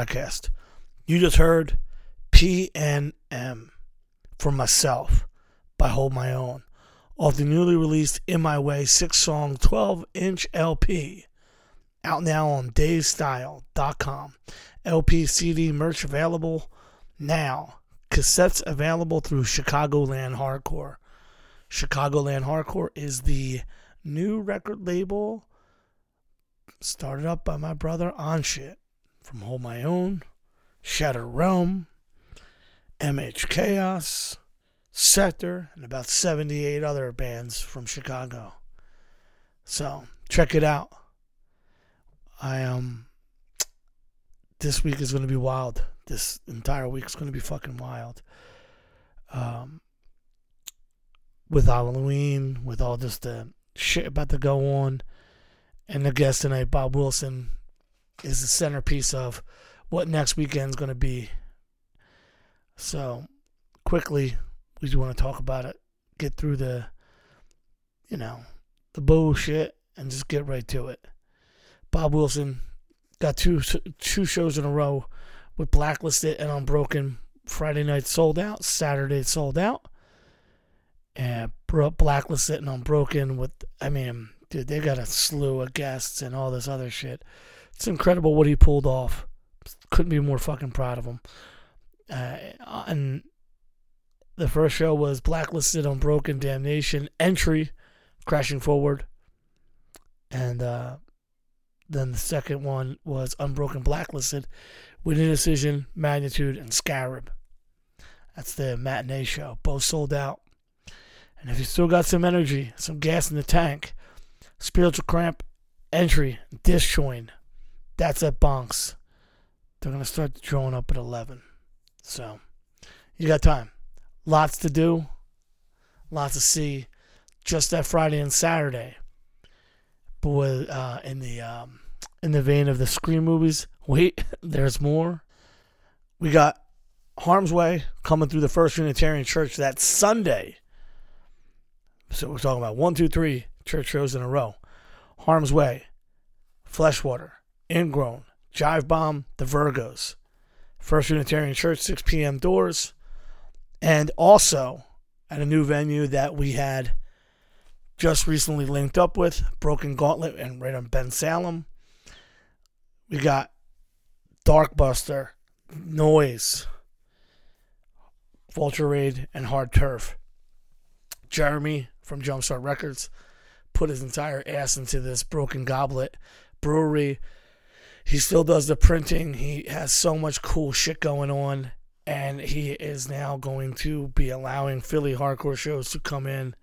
Podcast. You just heard PNM for myself by Hold My Own off the newly released In My Way six song 12 inch LP out now on DazeStyle.com. LP CD merch available now. Cassettes available through Chicagoland Hardcore. Chicagoland Hardcore is the new record label started up by my brother on shit from Hold My Own, Shattered Realm, MH Chaos, Sector, and about 78 other bands from Chicago. So check it out. I um this week is gonna be wild. This entire week is gonna be fucking wild. Um with Halloween, with all this the shit about to go on. And the guest tonight, Bob Wilson, is the centerpiece of what next weekend's going to be. So, quickly, we just want to talk about it, get through the, you know, the bullshit, and just get right to it. Bob Wilson got two two shows in a row with Blacklisted and Unbroken. Friday night sold out, Saturday sold out, and Blacklisted and Unbroken with, I mean, dude, they got a slew of guests and all this other shit. It's incredible what he pulled off. Couldn't be more fucking proud of him. Uh, and the first show was Blacklisted Unbroken Damnation Entry, Crashing Forward. And uh, then the second one was Unbroken Blacklisted with Indecision, Magnitude, and Scarab. That's the matinee show. Both sold out. And if you still got some energy, some gas in the tank, Spiritual Cramp entry, Disjoin. That's at Bonks. They're going to start drawing up at 11. So, you got time. Lots to do, lots to see. Just that Friday and Saturday. But with, uh, in the um, in the vein of the Scream movies, wait, there's more. We got Harm's Way coming through the First Unitarian Church that Sunday. So we're talking about one, two, three church shows in a row. Harm's Way, Fleshwater, Ingrown, Jivebomb, The Virgos, First Unitarian Church, 6 p.m. doors, and also at a new venue that we had just recently linked up with, Broken Goblet, and right on Bensalem. We got Darkbuster, Noise, Vulture Raid, and Hard Turf. Jeremy from Jumpstart Records put his entire ass into this Broken Goblet brewery. He still does the printing. He has so much cool shit going on. And he is now going to be allowing Philly hardcore shows to come in,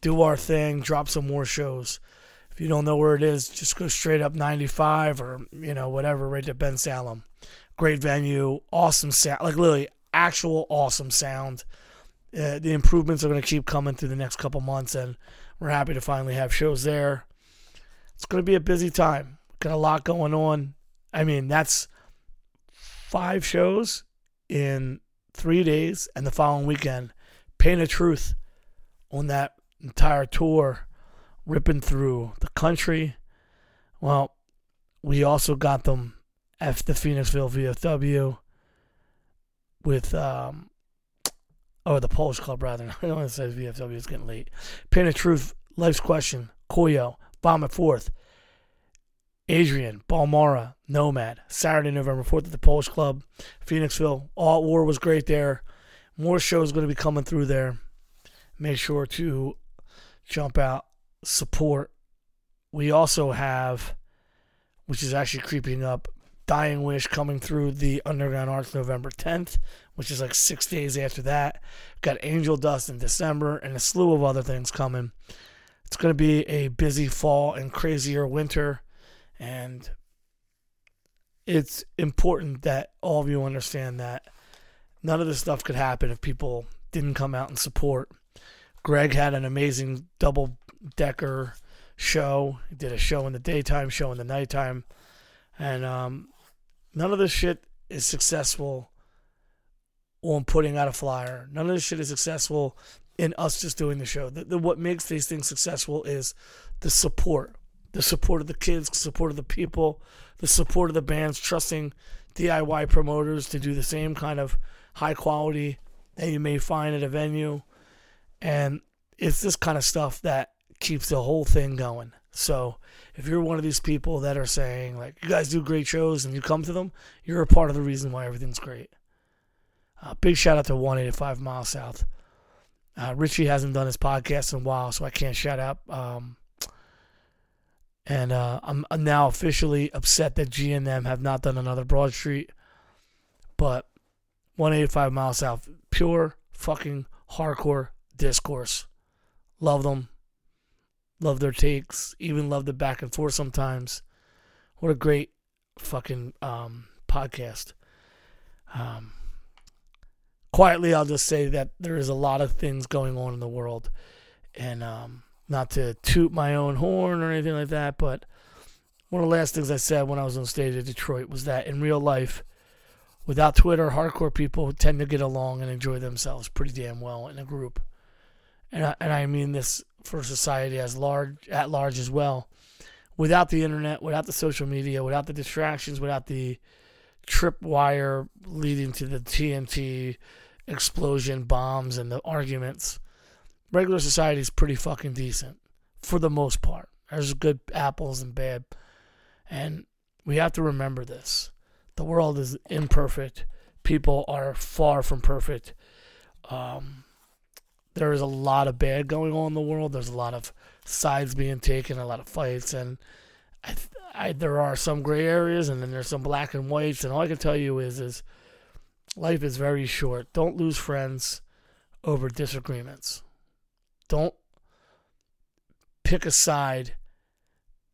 do our thing, drop some more shows. If you don't know where it is, just go straight up 95 or, you know, whatever, right to Bensalem. Great venue, awesome sound. Like, literally, actual awesome sound. Uh, the improvements are going to keep coming through the next couple months. And we're happy to finally have shows there. It's going to be a busy time. Got a lot going on. I mean, that's five shows in three days, and the following weekend, Pain of Truth on that entire tour, ripping through the country. Well, we also got them at the Phoenixville VFW with um, or the Polish Club rather. I don't want to say VFW. It's getting late. Pain of Truth, Life's Question, Koyo, Bomb at Fourth, Adrian, Balmora, Nomad. Saturday, November fourth at the Polish Club, Phoenixville. All War was great there. More shows going to be coming through there. Make sure to jump out, support. We also have, which is actually creeping up, Dying Wish coming through the Underground Arts November 10th, which is like six days after that. Got Angel Dust in December and a slew of other things coming. It's going to be a busy fall and crazier winter. And it's important that all of you understand that none of this stuff could happen if people didn't come out and support. Greg had an amazing double decker show. He did a show in the daytime, show in the nighttime. And um, None of this shit is successful on putting out a flyer. None of this shit is successful in us just doing the show. The, the, what makes these things successful is the support. The support of the kids, the support of the people, the support of the bands, trusting DIY promoters to do the same kind of high quality that you may find at a venue. And it's this kind of stuff that keeps the whole thing going. So if you're one of these people that are saying, like, you guys do great shows and you come to them, you're a part of the reason why everything's great. Uh, big shout out to 185 Miles South. Uh, Richie hasn't done his podcast in a while, so I can't shout out. Um, and uh, I'm, now officially upset that G&M have not done another Broad Street. But 185 miles South, pure fucking hardcore discourse. Love them. Love their takes. Even love the back and forth sometimes. What a great fucking um, podcast. Um, quietly, I'll just say that there is a lot of things going on in the world. And um, not to toot my own horn or anything like that, but one of the last things I said when I was on stage at Detroit was that in real life, without Twitter, hardcore people tend to get along and enjoy themselves pretty damn well in a group. And I, and I mean this for society as large at large as well. Without the internet, without the social media, without the distractions, without the tripwire leading to the TNT explosion bombs and the arguments, regular society is pretty fucking decent for the most part. There's good apples and bad. And we have to remember this. The world is imperfect. People are far from perfect. Um, there is a lot of bad going on in the world. There's a lot of sides being taken, a lot of fights, and I, I, there are some gray areas, and then there's some black and whites. And all I can tell you is, is life is very short. Don't lose friends over disagreements. Don't pick a side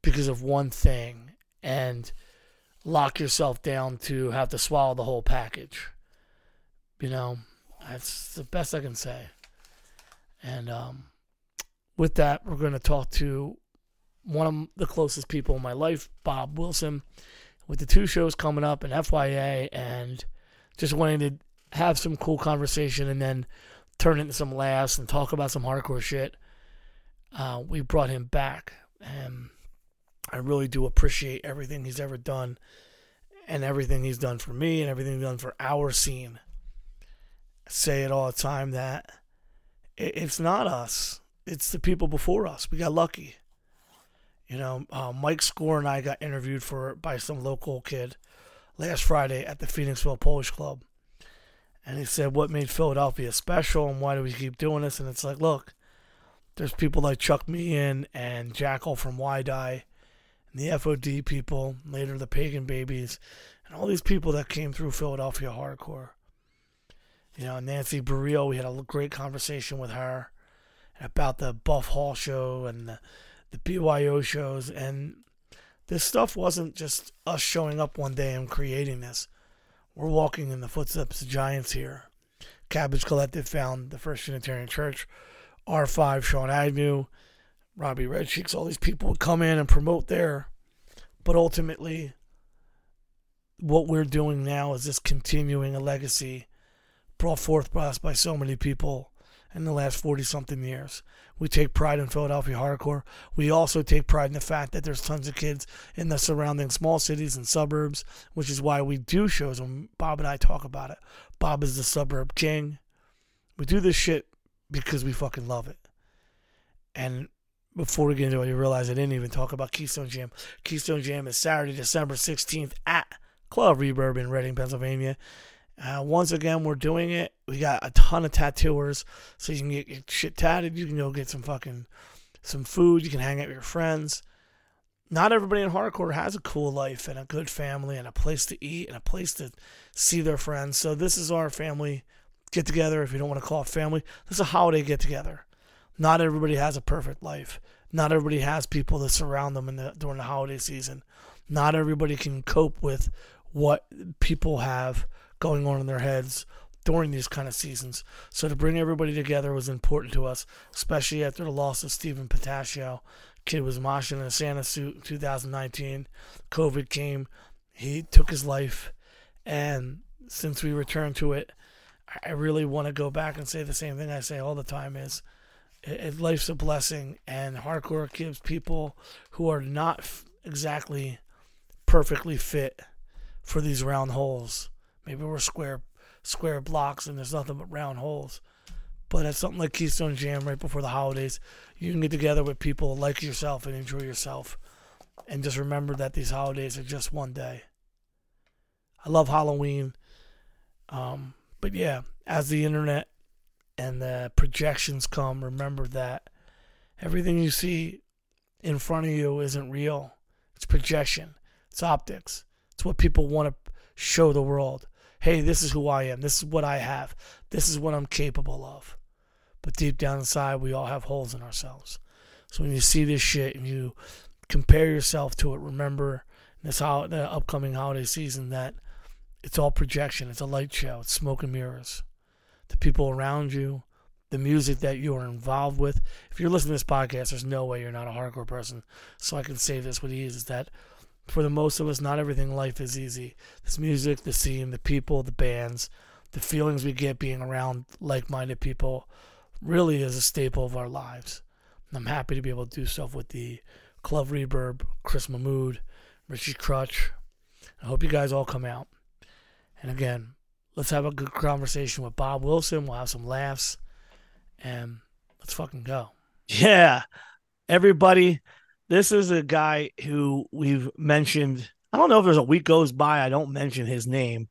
because of one thing and lock yourself down to have to swallow the whole package. You know, that's the best I can say. And um, with that, we're going to talk to one of the closest people in my life, Bob Wilson, with the two shows coming up and FYA and just wanting to have some cool conversation and then turn it into some laughs and talk about some hardcore shit. Uh, we brought him back, and I really do appreciate everything he's ever done, and everything he's done for me, and everything he's done for our scene. I say it all the time that it's not us; it's the people before us. We got lucky. You know, uh, Mike Score and I got interviewed for by some local kid last Friday at the Phoenixville Polish Club and he said, What made Philadelphia special and why do we keep doing this? And it's like, look, there's people like Chuck Meehan and Jackal from Why Die and the FOD people, later the Pagan Babies, and all these people that came through Philadelphia hardcore. You know, Nancy Barile, we had a great conversation with her about the Buff Hall show and the, the BYO shows. And this stuff wasn't just us showing up one day and creating this. We're walking in the footsteps of giants here. Cabbage Collective found the First Unitarian Church. R5, Sean Agnew, Robbie Redcheeks, all these people would come in and promote there. But ultimately, what we're doing now is just continuing a legacy brought forth by us by so many people in the last 40 something years. We take pride in Philadelphia hardcore. We also take pride in the fact that there's tons of kids in the surrounding small cities and suburbs, which is why we do shows when Bob and I talk about it. Bob is the suburb king. We do this shit because we fucking love it. And before we get into it, you realize I didn't even talk about Keystone Jam. Keystone Jam is Saturday, December 16th at Club Reverb in Reading, Pennsylvania. Uh, once again, we're doing it. We got a ton of tattooers, so you can get your shit tatted. You can go get some fucking some food. You can hang out with your friends. Not everybody in hardcore has a cool life and a good family and a place to eat and a place to see their friends. So this is our family get together. If you don't want to call it family, this is a holiday get together. Not everybody has a perfect life. Not everybody has people that surround them in the, during the holiday season. Not everybody can cope with what people have going on in their heads during these kind of seasons. So to bring everybody together was important to us, especially after the loss of Stephen Patashio. Kid was moshing in a Santa suit in 2019. COVID came. He took his life. And since we returned to it, I really want to go back and say the same thing I say all the time is life's a blessing, and hardcore gives people who are not f- exactly perfectly fit for these round holes. Maybe we're square square blocks and there's nothing but round holes. But at something like Keystone Jam right before the holidays, you can get together with people like yourself and enjoy yourself. And just remember that these holidays are just one day. I love Halloween. Um, but yeah, as the internet and the projections come, remember that everything you see in front of you isn't real. It's projection, it's optics, it's what people want to show the world. Hey, this is who I am. This is what I have. This is what I'm capable of. But deep down inside, we all have holes in ourselves. So when you see this shit and you compare yourself to it, remember this how the upcoming holiday season that it's all projection. It's a light show. It's smoke and mirrors. The people around you, the music that you are involved with. If you're listening to this podcast, there's no way you're not a hardcore person. So I can say this with ease: is that for the most of us, not everything in life is easy. This music, the scene, the people, the bands, the feelings we get being around like-minded people, really is a staple of our lives. And I'm happy to be able to do stuff with the Club Reverb, Chris Mahmood, Richie Crutch. I hope you guys all come out. And again, let's have a good conversation with Bob Wilson. We'll have some laughs and let's fucking go. Yeah. Everybody, this is a guy who we've mentioned. I don't know if there's a week goes by I don't mention his name.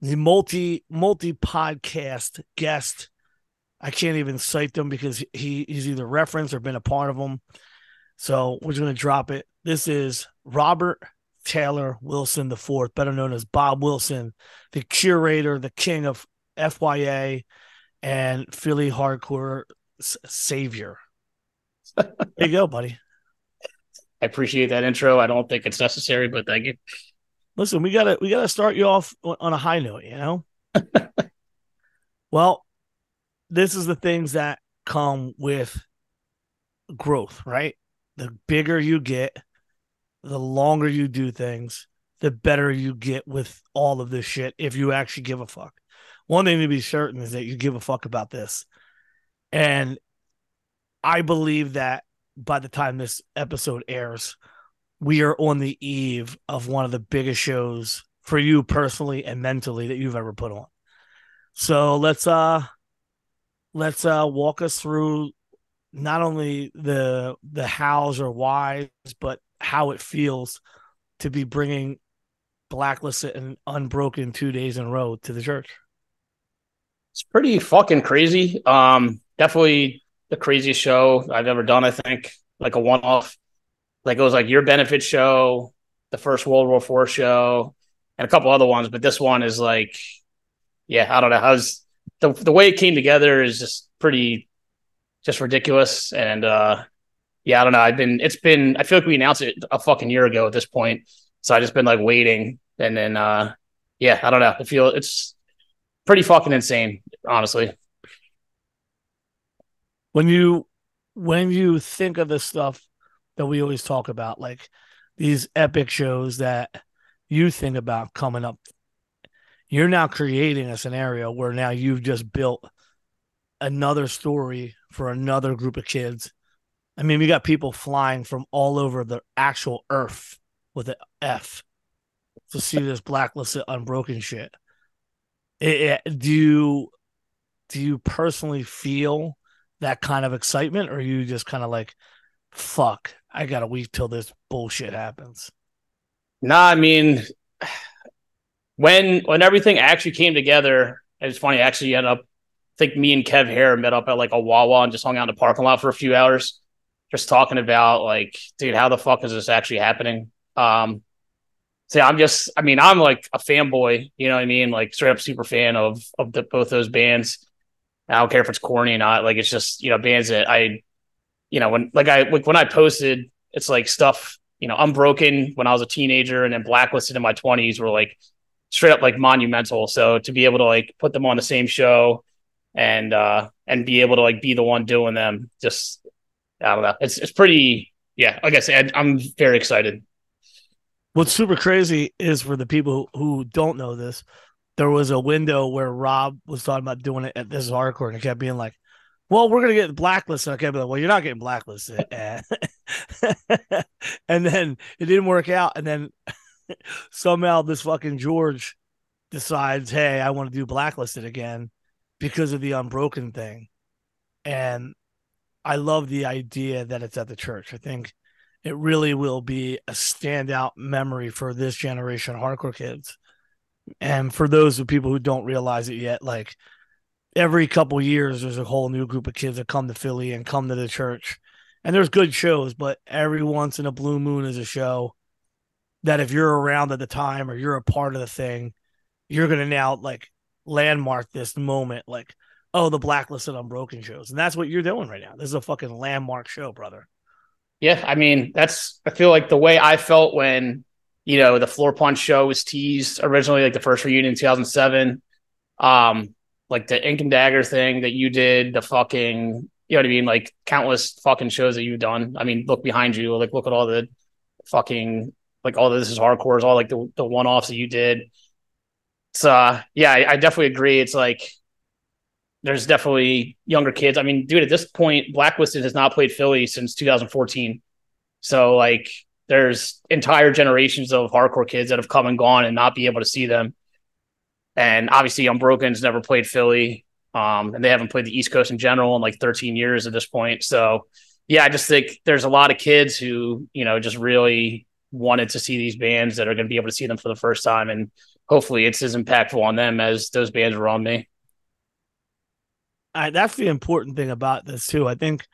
The multi multi podcast guest. I can't even cite them because he, he's either referenced or been a part of them. So we're just gonna drop it. This is Robert Taylor Wilson the fourth, better known as Bob Wilson, the curator, the king of FYA and Philly hardcore savior. there you go, buddy. I appreciate that intro. I don't think it's necessary, but thank you. Listen, we gotta we gotta start you off on a high note, you know. well, this is the things that come with growth, right? The bigger you get, the longer you do things, the better you get with all of this shit if you actually give a fuck. One thing to be certain is that you give a fuck about this. And I believe that by the time this episode airs, we are on the eve of one of the biggest shows for you personally and mentally that you've ever put on. So let's uh let's uh walk us through not only the the hows or whys, but how it feels to be bringing blacklisted and unbroken two days in a row to the church. It's pretty fucking crazy. Um, definitely the craziest show I've ever done. I think like a one off. Like it was like your benefit show, the first World War Four show, and a couple other ones. But this one is like, yeah, I don't know. How's the the way it came together is just pretty, just ridiculous. And uh, yeah, I don't know. I've been, it's been, I feel like we announced it a fucking year ago at this point. So I just been like waiting. And then, uh, yeah, I don't know. I feel it's pretty fucking insane, honestly. When you, when you think of the stuff that we always talk about, like these epic shows that you think about coming up, you're now creating a scenario where now you've just built another story for another group of kids I mean, we got people flying from all over the actual earth with an F to see this blacklisted unbroken shit. It, it, do you do you personally feel that kind of excitement, or you just kind of like, fuck, I gotta wait till this bullshit happens? Nah, I mean, when when everything actually came together, it's funny. Actually, ended up. I think me and Kev Hare met up at like a Wawa and just hung out in the parking lot for a few hours just talking about like, dude, how the fuck is this actually happening? Um, so I'm just, I mean, I'm like a fanboy, you know what I mean? Like straight up super fan of of the, both those bands. I don't care if it's corny or not. Like it's just, you know, bands that I, you know, when like I like when I posted, it's like stuff, you know, Unbroken when I was a teenager and then Blacklisted in my 20s were like straight up like monumental. So to be able to like put them on the same show and uh and be able to like be the one doing them just I don't know. It's it's pretty. Yeah, like I said, I'm very excited. What's super crazy is for the people who don't know this, there was a window where Rob was talking about doing it at this hardcore and it kept being like, well, we're gonna get blacklisted. Okay, but well, you're not getting blacklisted. and then it didn't work out, and then somehow this fucking George decides, hey, I want to do blacklisted again because of the unbroken thing. And I love the idea that it's at the church. I think it really will be a standout memory for this generation of hardcore kids. And for those of people who don't realize it yet, like every couple years, there's a whole new group of kids that come to Philly and come to the church. And there's good shows, but every once in a blue moon is a show that if you're around at the time or you're a part of the thing, you're gonna now like landmark this moment, like, oh, the blacklisted unbroken shows. And that's what you're doing right now. This is a fucking landmark show, brother. Yeah, I mean, that's I feel like the way I felt when, you know, the Floorpunch show was teased originally, like the first reunion in 2007. Um, like the ink and dagger thing that you did, the fucking, you know what I mean? Like countless fucking shows that you've done. I mean, look behind you, like look at all the fucking like all this is hardcore, Is all like the the one offs that you did. So uh, yeah, I, I definitely agree. It's like there's definitely younger kids. I mean, dude, at this point, Blacklisted has not played Philly since 2014. So like there's entire generations of hardcore kids that have come and gone and not be able to see them. And obviously Unbroken's never played Philly. Um, and they haven't played the East Coast in general in like 13 years at this point. So yeah, I just think there's a lot of kids who, you know, just really wanted to see these bands that are going to be able to see them for the first time. And hopefully it's as impactful on them as those bands were on me. That's the important thing about this too. I think,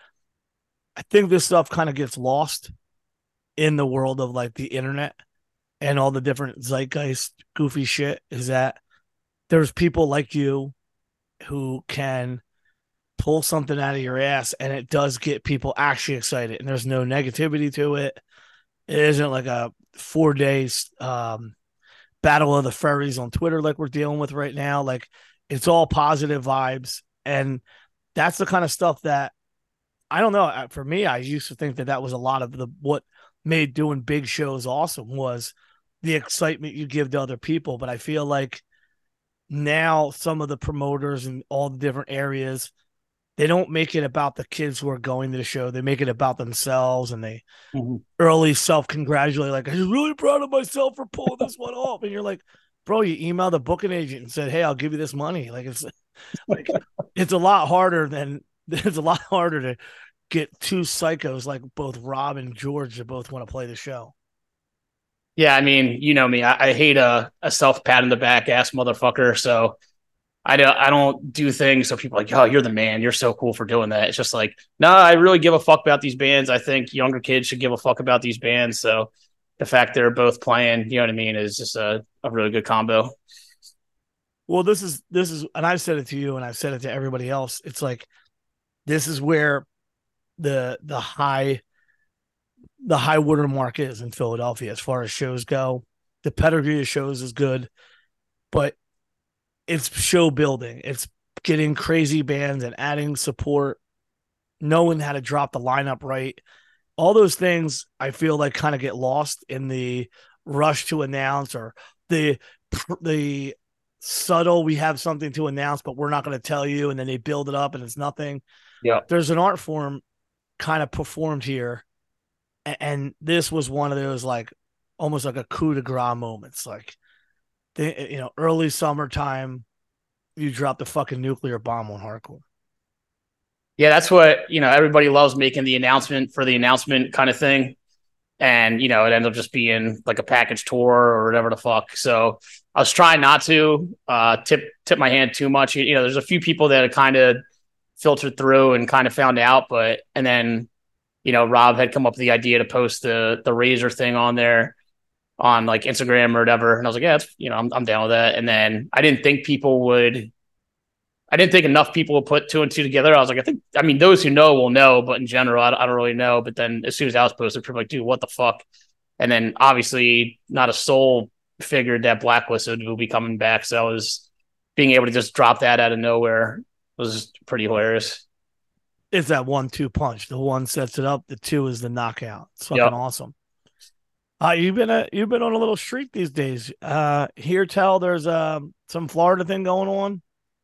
I think this stuff kind of gets lost in the world of like the internet and all the different zeitgeist goofy shit. Is that there's people like you who can pull something out of your ass and it does get people actually excited and there's no negativity to it it isn't like a four days um, battle of the furries on Twitter like we're dealing with right now. Like it's all positive vibes, and that's the kind of stuff that I don't know. For me, I used to think that that was a lot of the what made doing big shows awesome was the excitement you give to other people. But I feel like now some of the promoters and all the different areas they don't make it about the kids who are going to the show. They make it about themselves and they mm-hmm. early self congratulate, like, I'm really proud of myself for pulling this one off. And you're like, bro, you emailed the booking agent and said, Hey, I'll give you this money. Like it's like it's a lot harder than it's a lot harder to get two psychos like both Rob and George to both want to play the show. Yeah, I mean, you know me. I, I hate a, a self pat in the back ass motherfucker. So I don't I don't do things so people like, oh, you're the man. You're so cool for doing that. It's just like, no, nah, I really give a fuck about these bands. I think younger kids should give a fuck about these bands. So the fact they're both playing, you know what I mean, is just a, a really good combo. Well, this is this is and I've said it to you and I've said it to everybody else. It's like this is where the the high the high watermark is in Philadelphia as far as shows go. The pedigree of shows is good, but it's show building. It's getting crazy bands and adding support, knowing how to drop the lineup right. All those things I feel like kind of get lost in the rush to announce or the the subtle we have something to announce but we're not going to tell you and then they build it up and it's nothing. Yeah. There's an art form kind of performed here and this was one of those like almost like a coup de grace moments like the, you know, early summertime, you drop the fucking nuclear bomb on hardcore. Yeah, that's what you know. Everybody loves making the announcement for the announcement kind of thing, and you know, it ends up just being like a package tour or whatever the fuck. So I was trying not to uh, tip tip my hand too much. You know, there's a few people that kind of filtered through and kind of found out, but and then you know, Rob had come up with the idea to post the the razor thing on there on like Instagram or whatever. And I was like, yeah, you know, I'm, I'm down with that. And then I didn't think people would, I didn't think enough people would put two and two together. I was like, I think, I mean, those who know will know, but in general, I, I don't really know. But then as soon as I was posted, people were like, dude, what the fuck? And then obviously not a soul figured that Blacklisted will be coming back. So I was being able to just drop that out of nowhere was pretty hilarious. It's that one two punch. The one sets it up, the two is the knockout. It's fucking yep. awesome. Uh, you've been a, you've been on a little streak these days. Uh, here, tell there's uh, some Florida thing going on.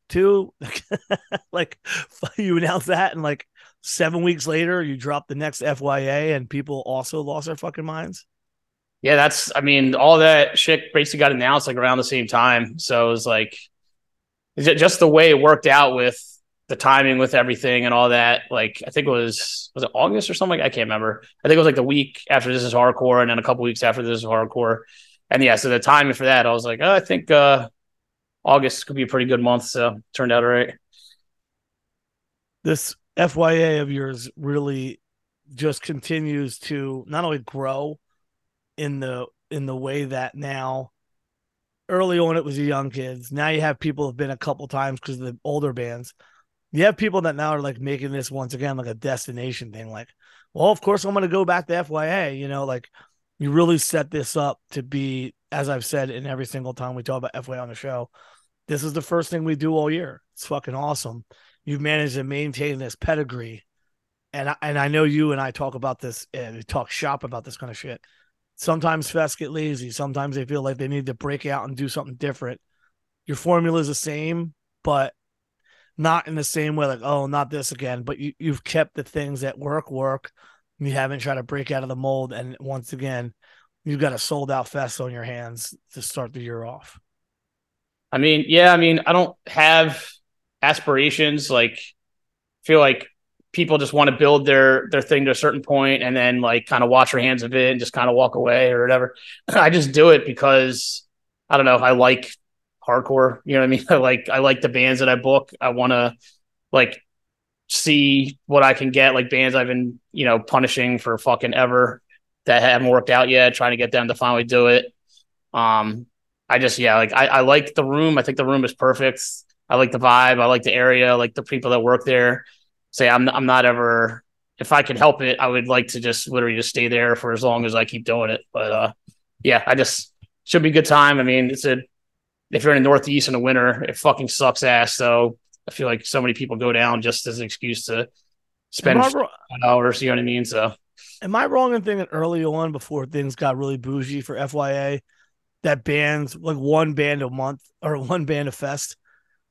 too? like you announced that, and like seven weeks later, you dropped the next FYA, and people also lost their fucking minds. Yeah, that's. I mean, all that shit basically got announced like around the same time. So it was like, just the way it worked out with the timing with everything and all that. Like, I think it was was it August or something? I can't remember. I think it was like the week after this is hardcore, and then a couple weeks after this is hardcore. And yeah, so the timing for that, I was like, oh, I think uh August could be a pretty good month. So turned out all right. This FYA of yours really just continues to not only grow in the in the way that now early on it was the young kids. Now you have people have been a couple times because of the older bands. You have people that now are like making this once again like a destination thing. Like, well, of course I'm going to go back to FYA. You know, like you really set this up to be, as I've said in every single time we talk about FYA on the show. This is the first thing we do all year. It's fucking awesome. You've managed to maintain this pedigree, and I, and I know you and I talk about this and we talk shop about this kind of shit. Sometimes fests get lazy. Sometimes they feel like they need to break out and do something different. Your formula is the same, but not in the same way. Like, oh, not this again. But you you've kept the things that work work. You haven't tried to break out of the mold. And once again, you've got a sold out fest on your hands to start the year off. I mean, yeah, I mean, I don't have aspirations. Like, feel like people just want to build their their thing to a certain point and then like kind of wash their hands of it and just kind of walk away or whatever. I just do it because I don't know. I like hardcore. You know what I mean? I like I like the bands that I book. I want to like see what I can get. Like bands I've been you know punishing for fucking ever that haven't worked out yet. Trying to get them to finally do it. Um, I just yeah, like I, I like the room. I think the room is perfect. I like the vibe. I like the area. I like the people that work there say I'm I'm not ever if I could help it, I would like to just literally just stay there for as long as I keep doing it. But uh, yeah, I just should be a good time. I mean, it's a if you're in the Northeast in the winter, it fucking sucks ass. So I feel like so many people go down just as an excuse to spend hours. You know what I mean? So am I wrong in thinking early on before things got really bougie for FYA that bands like one band a month or one band a fest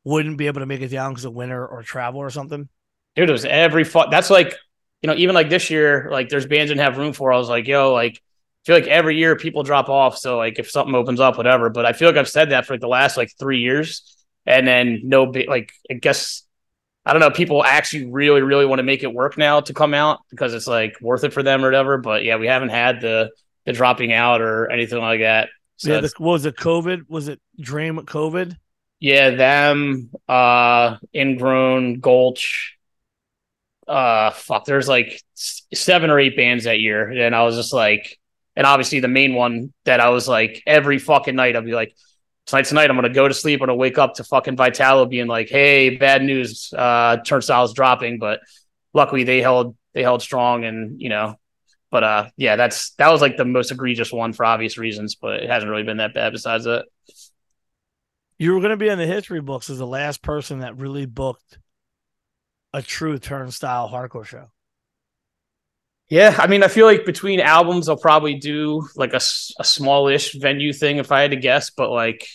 wouldn't be able to make it down because of winter or travel or something? Dude, it was every fu- that's like, you know, even like this year, like there's bands didn't have room for. I was like, yo, like I feel like every year people drop off. So like if something opens up, whatever. But I feel like I've said that for like the last like three years. And then no like I guess I don't know, people actually really, really want to make it work now to come out because it's like worth it for them or whatever. But yeah, we haven't had the the dropping out or anything like that. So yeah, the, what was it COVID? Was it Dream COVID? Yeah, them, uh, Ingrown, Gulch, uh fuck there's like seven or eight bands that year. And i was just like and obviously the main one that i was like every fucking night i'd be like tonight tonight i'm gonna go to sleep i'm gonna wake up to fucking vitalo being like hey bad news uh turnstiles dropping. But luckily they held they held strong and you know but uh yeah that's that was like the most egregious one for obvious reasons but it hasn't really been that bad besides that. You were going to be in the history books as the last person that really booked a true turnstile hardcore show. Yeah, I mean, I feel like between albums, I'll probably do like a, a smallish venue thing if I had to guess. But like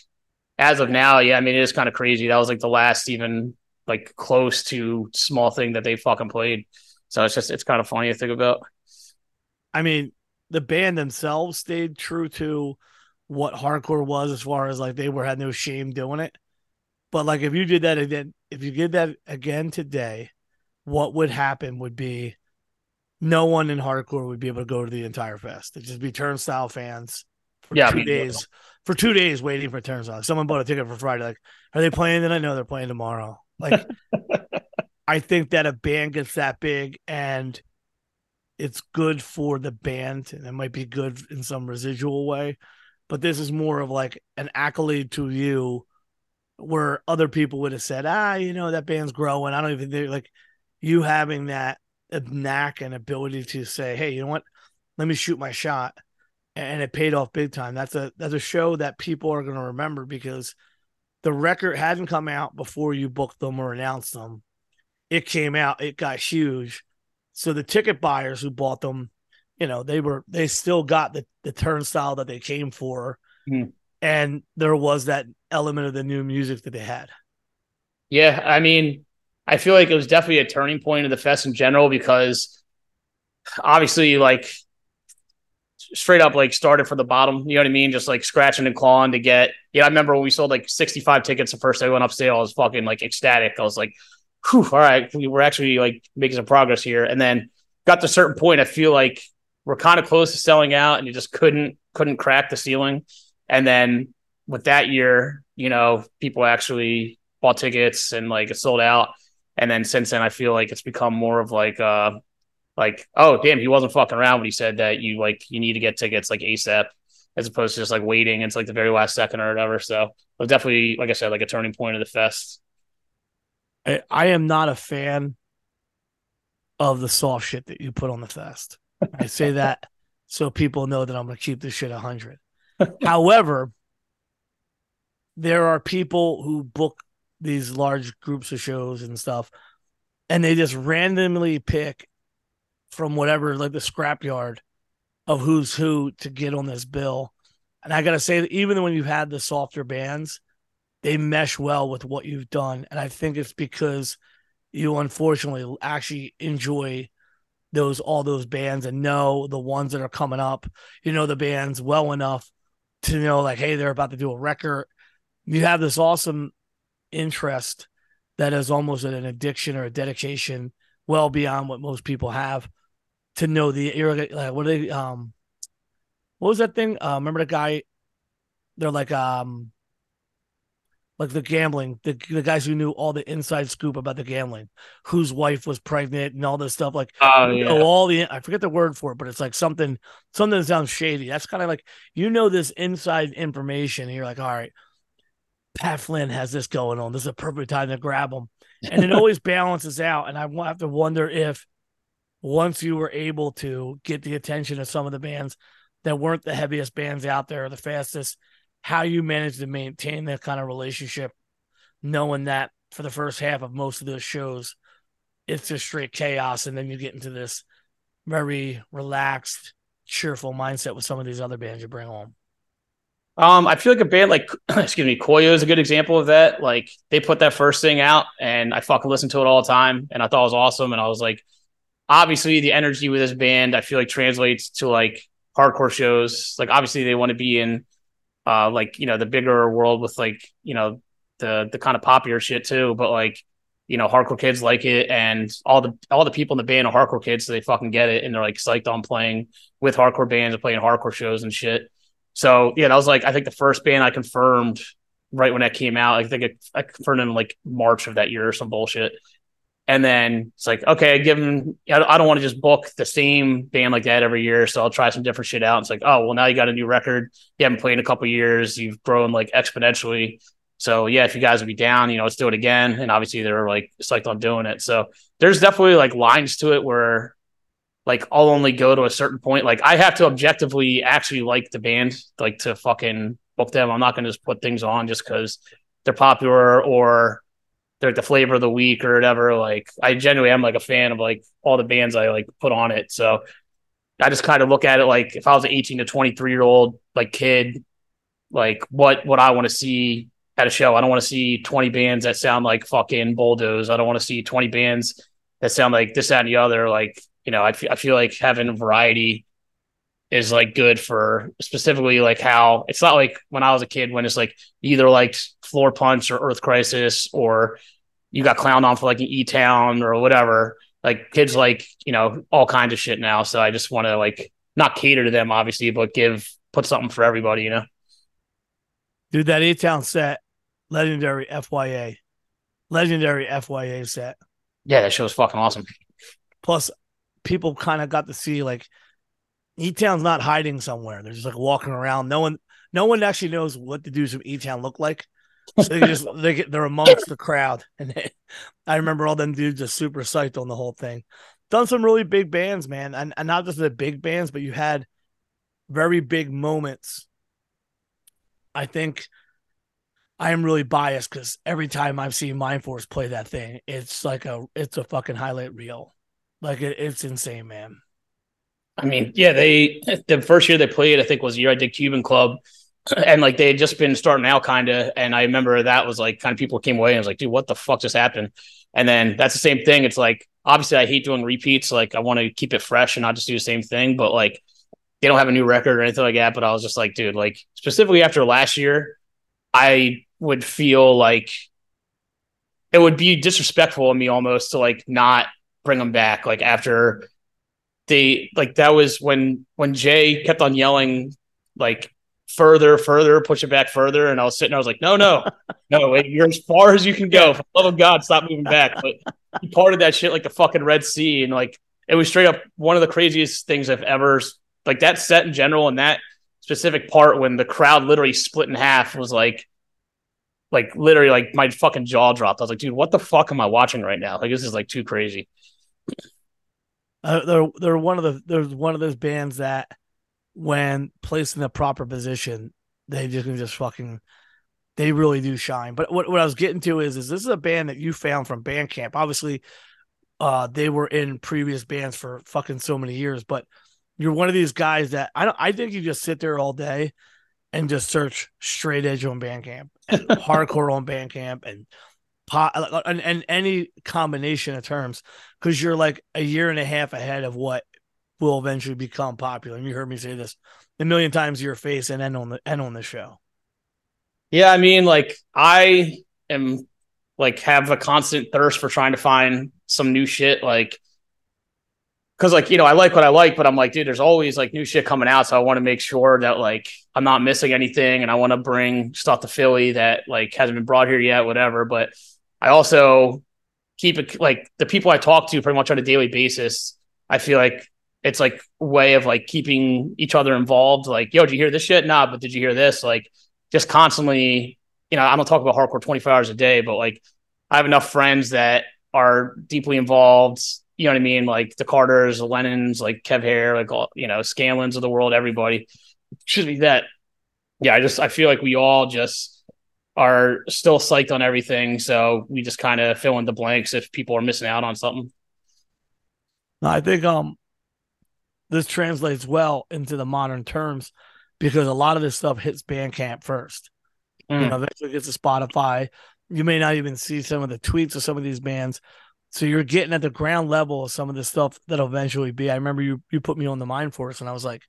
as of now, yeah, I mean, it is kind of crazy. That was like the last even like close to small thing that they fucking played. So it's just it's kind of funny to think about. I mean, the band themselves stayed true to what hardcore was as far as like they were had no shame doing it. But like if you did that again, if you did that again today, what would happen would be no one in hardcore would be able to go to the entire fest. It'd just be turnstile fans for yeah, two days. For two days waiting for turnstile. Someone bought a ticket for Friday. Like, are they playing? Then I know they're playing tomorrow. Like I think that a band gets that big and it's good for the band and it might be good in some residual way. But this is more of like an accolade to you where other people would have said, ah, you know, that band's growing. I don't even think like you having that knack and ability to say, hey, you know what? Let me shoot my shot. And it paid off big time. That's a that's a show that people are gonna remember because the record hadn't come out before you booked them or announced them. It came out, it got huge. So the ticket buyers who bought them, you know, they were they still got the, the turnstile that they came for. Mm and there was that element of the new music that they had. Yeah, I mean, I feel like it was definitely a turning point of the fest in general because obviously, like straight up, like started from the bottom. You know what I mean? Just like scratching and clawing to get. Yeah, I remember when we sold like sixty five tickets the first day we went up sale. I was fucking like ecstatic. I was like, Whew, all right, we we're actually like making some progress here. And then got to a certain point, I feel like we're kind of close to selling out, and you just couldn't couldn't crack the ceiling. And then with that year, you know, people actually bought tickets and like it sold out. And then since then, I feel like it's become more of like, uh, like, oh damn, he wasn't fucking around when he said that you like you need to get tickets like ASAP, as opposed to just like waiting. It's like the very last second or whatever. So it was definitely, like I said, like a turning point of the fest. I, I am not a fan of the soft shit that you put on the fest. I say that so people know that I'm going to keep this shit 100. However, there are people who book these large groups of shows and stuff, and they just randomly pick from whatever, like the scrapyard of who's who to get on this bill. And I got to say that even when you've had the softer bands, they mesh well with what you've done. And I think it's because you unfortunately actually enjoy those all those bands and know the ones that are coming up. You know the bands well enough to know like, hey, they're about to do a record. You have this awesome interest that is almost an addiction or a dedication well beyond what most people have to know the like what are they um what was that thing? Uh remember the guy they're like um like the gambling, the, the guys who knew all the inside scoop about the gambling, whose wife was pregnant and all this stuff. Like, oh, yeah. know, all the I forget the word for it, but it's like something something that sounds shady. That's kind of like you know this inside information. And you're like, all right, Pat Flynn has this going on. This is a perfect time to grab him, and it always balances out. And I have to wonder if once you were able to get the attention of some of the bands that weren't the heaviest bands out there or the fastest how you manage to maintain that kind of relationship, knowing that for the first half of most of those shows, it's just straight chaos, and then you get into this very relaxed, cheerful mindset with some of these other bands you bring home. Um, I feel like a band like excuse me, Koyo is a good example of that. Like they put that first thing out, and I fucking listened to it all the time, and I thought it was awesome. And I was like, obviously, the energy with this band, I feel like translates to like hardcore shows. Like obviously, they want to be in uh, like you know the bigger world with like you know the the kind of popular shit too. But like you know, hardcore kids like it, and all the all the people in the band are hardcore kids, so they fucking get it, and they're like psyched on playing with hardcore bands and playing hardcore shows and shit. So yeah, that was like I think the first band I confirmed right when that came out. I think it, I confirmed in like March of that year or some bullshit. And then it's like, okay, I give them, I don't want to just book the same band like that every year. So I'll try some different shit out. It's like, oh, well, now you got a new record. You haven't played in a couple years. You've grown like exponentially. So yeah, if you guys would be down, you know, let's do it again. And obviously they're like psyched on doing it. So there's definitely like lines to it where like I'll only go to a certain point. Like I have to objectively actually like the band, like to fucking book them. I'm not to just put things on just because they're popular or they're the flavor of the week or whatever. Like I genuinely am like a fan of like all the bands I like put on it. So I just kind of look at it like if I was an 18 to 23 year old like kid, like what what I want to see at a show. I don't want to see 20 bands that sound like fucking bulldoze. I don't want to see 20 bands that sound like this, that, and the other. Like, you know, I feel like having variety is like good for specifically like how it's not like when I was a kid when it's like either like Floorpunch or Earth Crisis or you got clowned on for like an E Town or whatever. Like kids like, you know, all kinds of shit now. So I just want to like not cater to them obviously, but give put something for everybody, you know. Dude, that E Town set, legendary FYA. Legendary FYA set. Yeah, that show was fucking awesome. Plus, people kind of got to see like E Town's not hiding somewhere. They're just like walking around. No one, no one actually knows what the dudes from E Town look like. So they just they get they're amongst the crowd, and they, I remember all them dudes just super psyched on the whole thing. Done some really big bands, man, and, and not just the big bands, but you had very big moments. I think I am really biased because every time I've seen Mindforce play that thing, it's like a it's a fucking highlight reel. Like it, it's insane, man. I mean, yeah, they the first year they played, I think was the year I did Cuban Club, and like they had just been starting out kind of. And I remember that was like kind of people came away and was like, dude, what the fuck just happened? And then that's the same thing. It's like obviously I hate doing repeats. Like I want to keep it fresh and not just do the same thing. But like they don't have a new record or anything like that. But I was just like, dude, like specifically after last year, I would feel like it would be disrespectful of me almost to like not bring them back. Like after they like that was when when Jay kept on yelling like further, further, push it back further. And I was sitting, I was like, no, no, no, you're as far as you can go. For love of God, stop moving back. But he parted that shit like the fucking Red Sea. And like, it was straight up one of the craziest things I've ever, like that set in general and that specific part when the crowd literally split in half was like, like literally like my fucking jaw dropped. I was like, dude, what the fuck am I watching right now? Like, this is like too crazy. Uh, they're they're one of the there's one of those bands that when placed in the proper position, they just can just fucking they really do shine. But what, what I was getting to is is this is a band that you found from Bandcamp. Obviously, uh, they were in previous bands for fucking so many years, but you're one of these guys that I don't I think you just sit there all day and just search straight edge on Bandcamp and hardcore on Bandcamp and Uh, and, and any combination of terms because you're like a year and a half ahead of what will eventually become popular. And you heard me say this a million times your face and end on the end on the show. Yeah, I mean, like I am like have a constant thirst for trying to find some new shit. Like because like you know i like what i like but i'm like dude there's always like new shit coming out so i want to make sure that like i'm not missing anything and i want to bring stuff to philly that like hasn't been brought here yet whatever but i also keep it like the people i talk to pretty much on a daily basis i feel like it's like way of like keeping each other involved like yo did you hear this shit nah but did you hear this like just constantly you know i don't talk about hardcore 24 hours a day but like i have enough friends that are deeply involved you know what I mean? Like the Carters, the Lennons, like Kev Hare, like all, you know, Scanlons of the world, everybody. Should be that. Yeah, I just I feel like we all just are still psyched on everything. So we just kind of fill in the blanks if people are missing out on something. I think um this translates well into the modern terms because a lot of this stuff hits Bandcamp first. Mm. You know, eventually gets to Spotify. You may not even see some of the tweets of some of these bands, so you're getting at the ground level of some of the stuff that'll eventually be. I remember you you put me on the Mindforce, and I was like,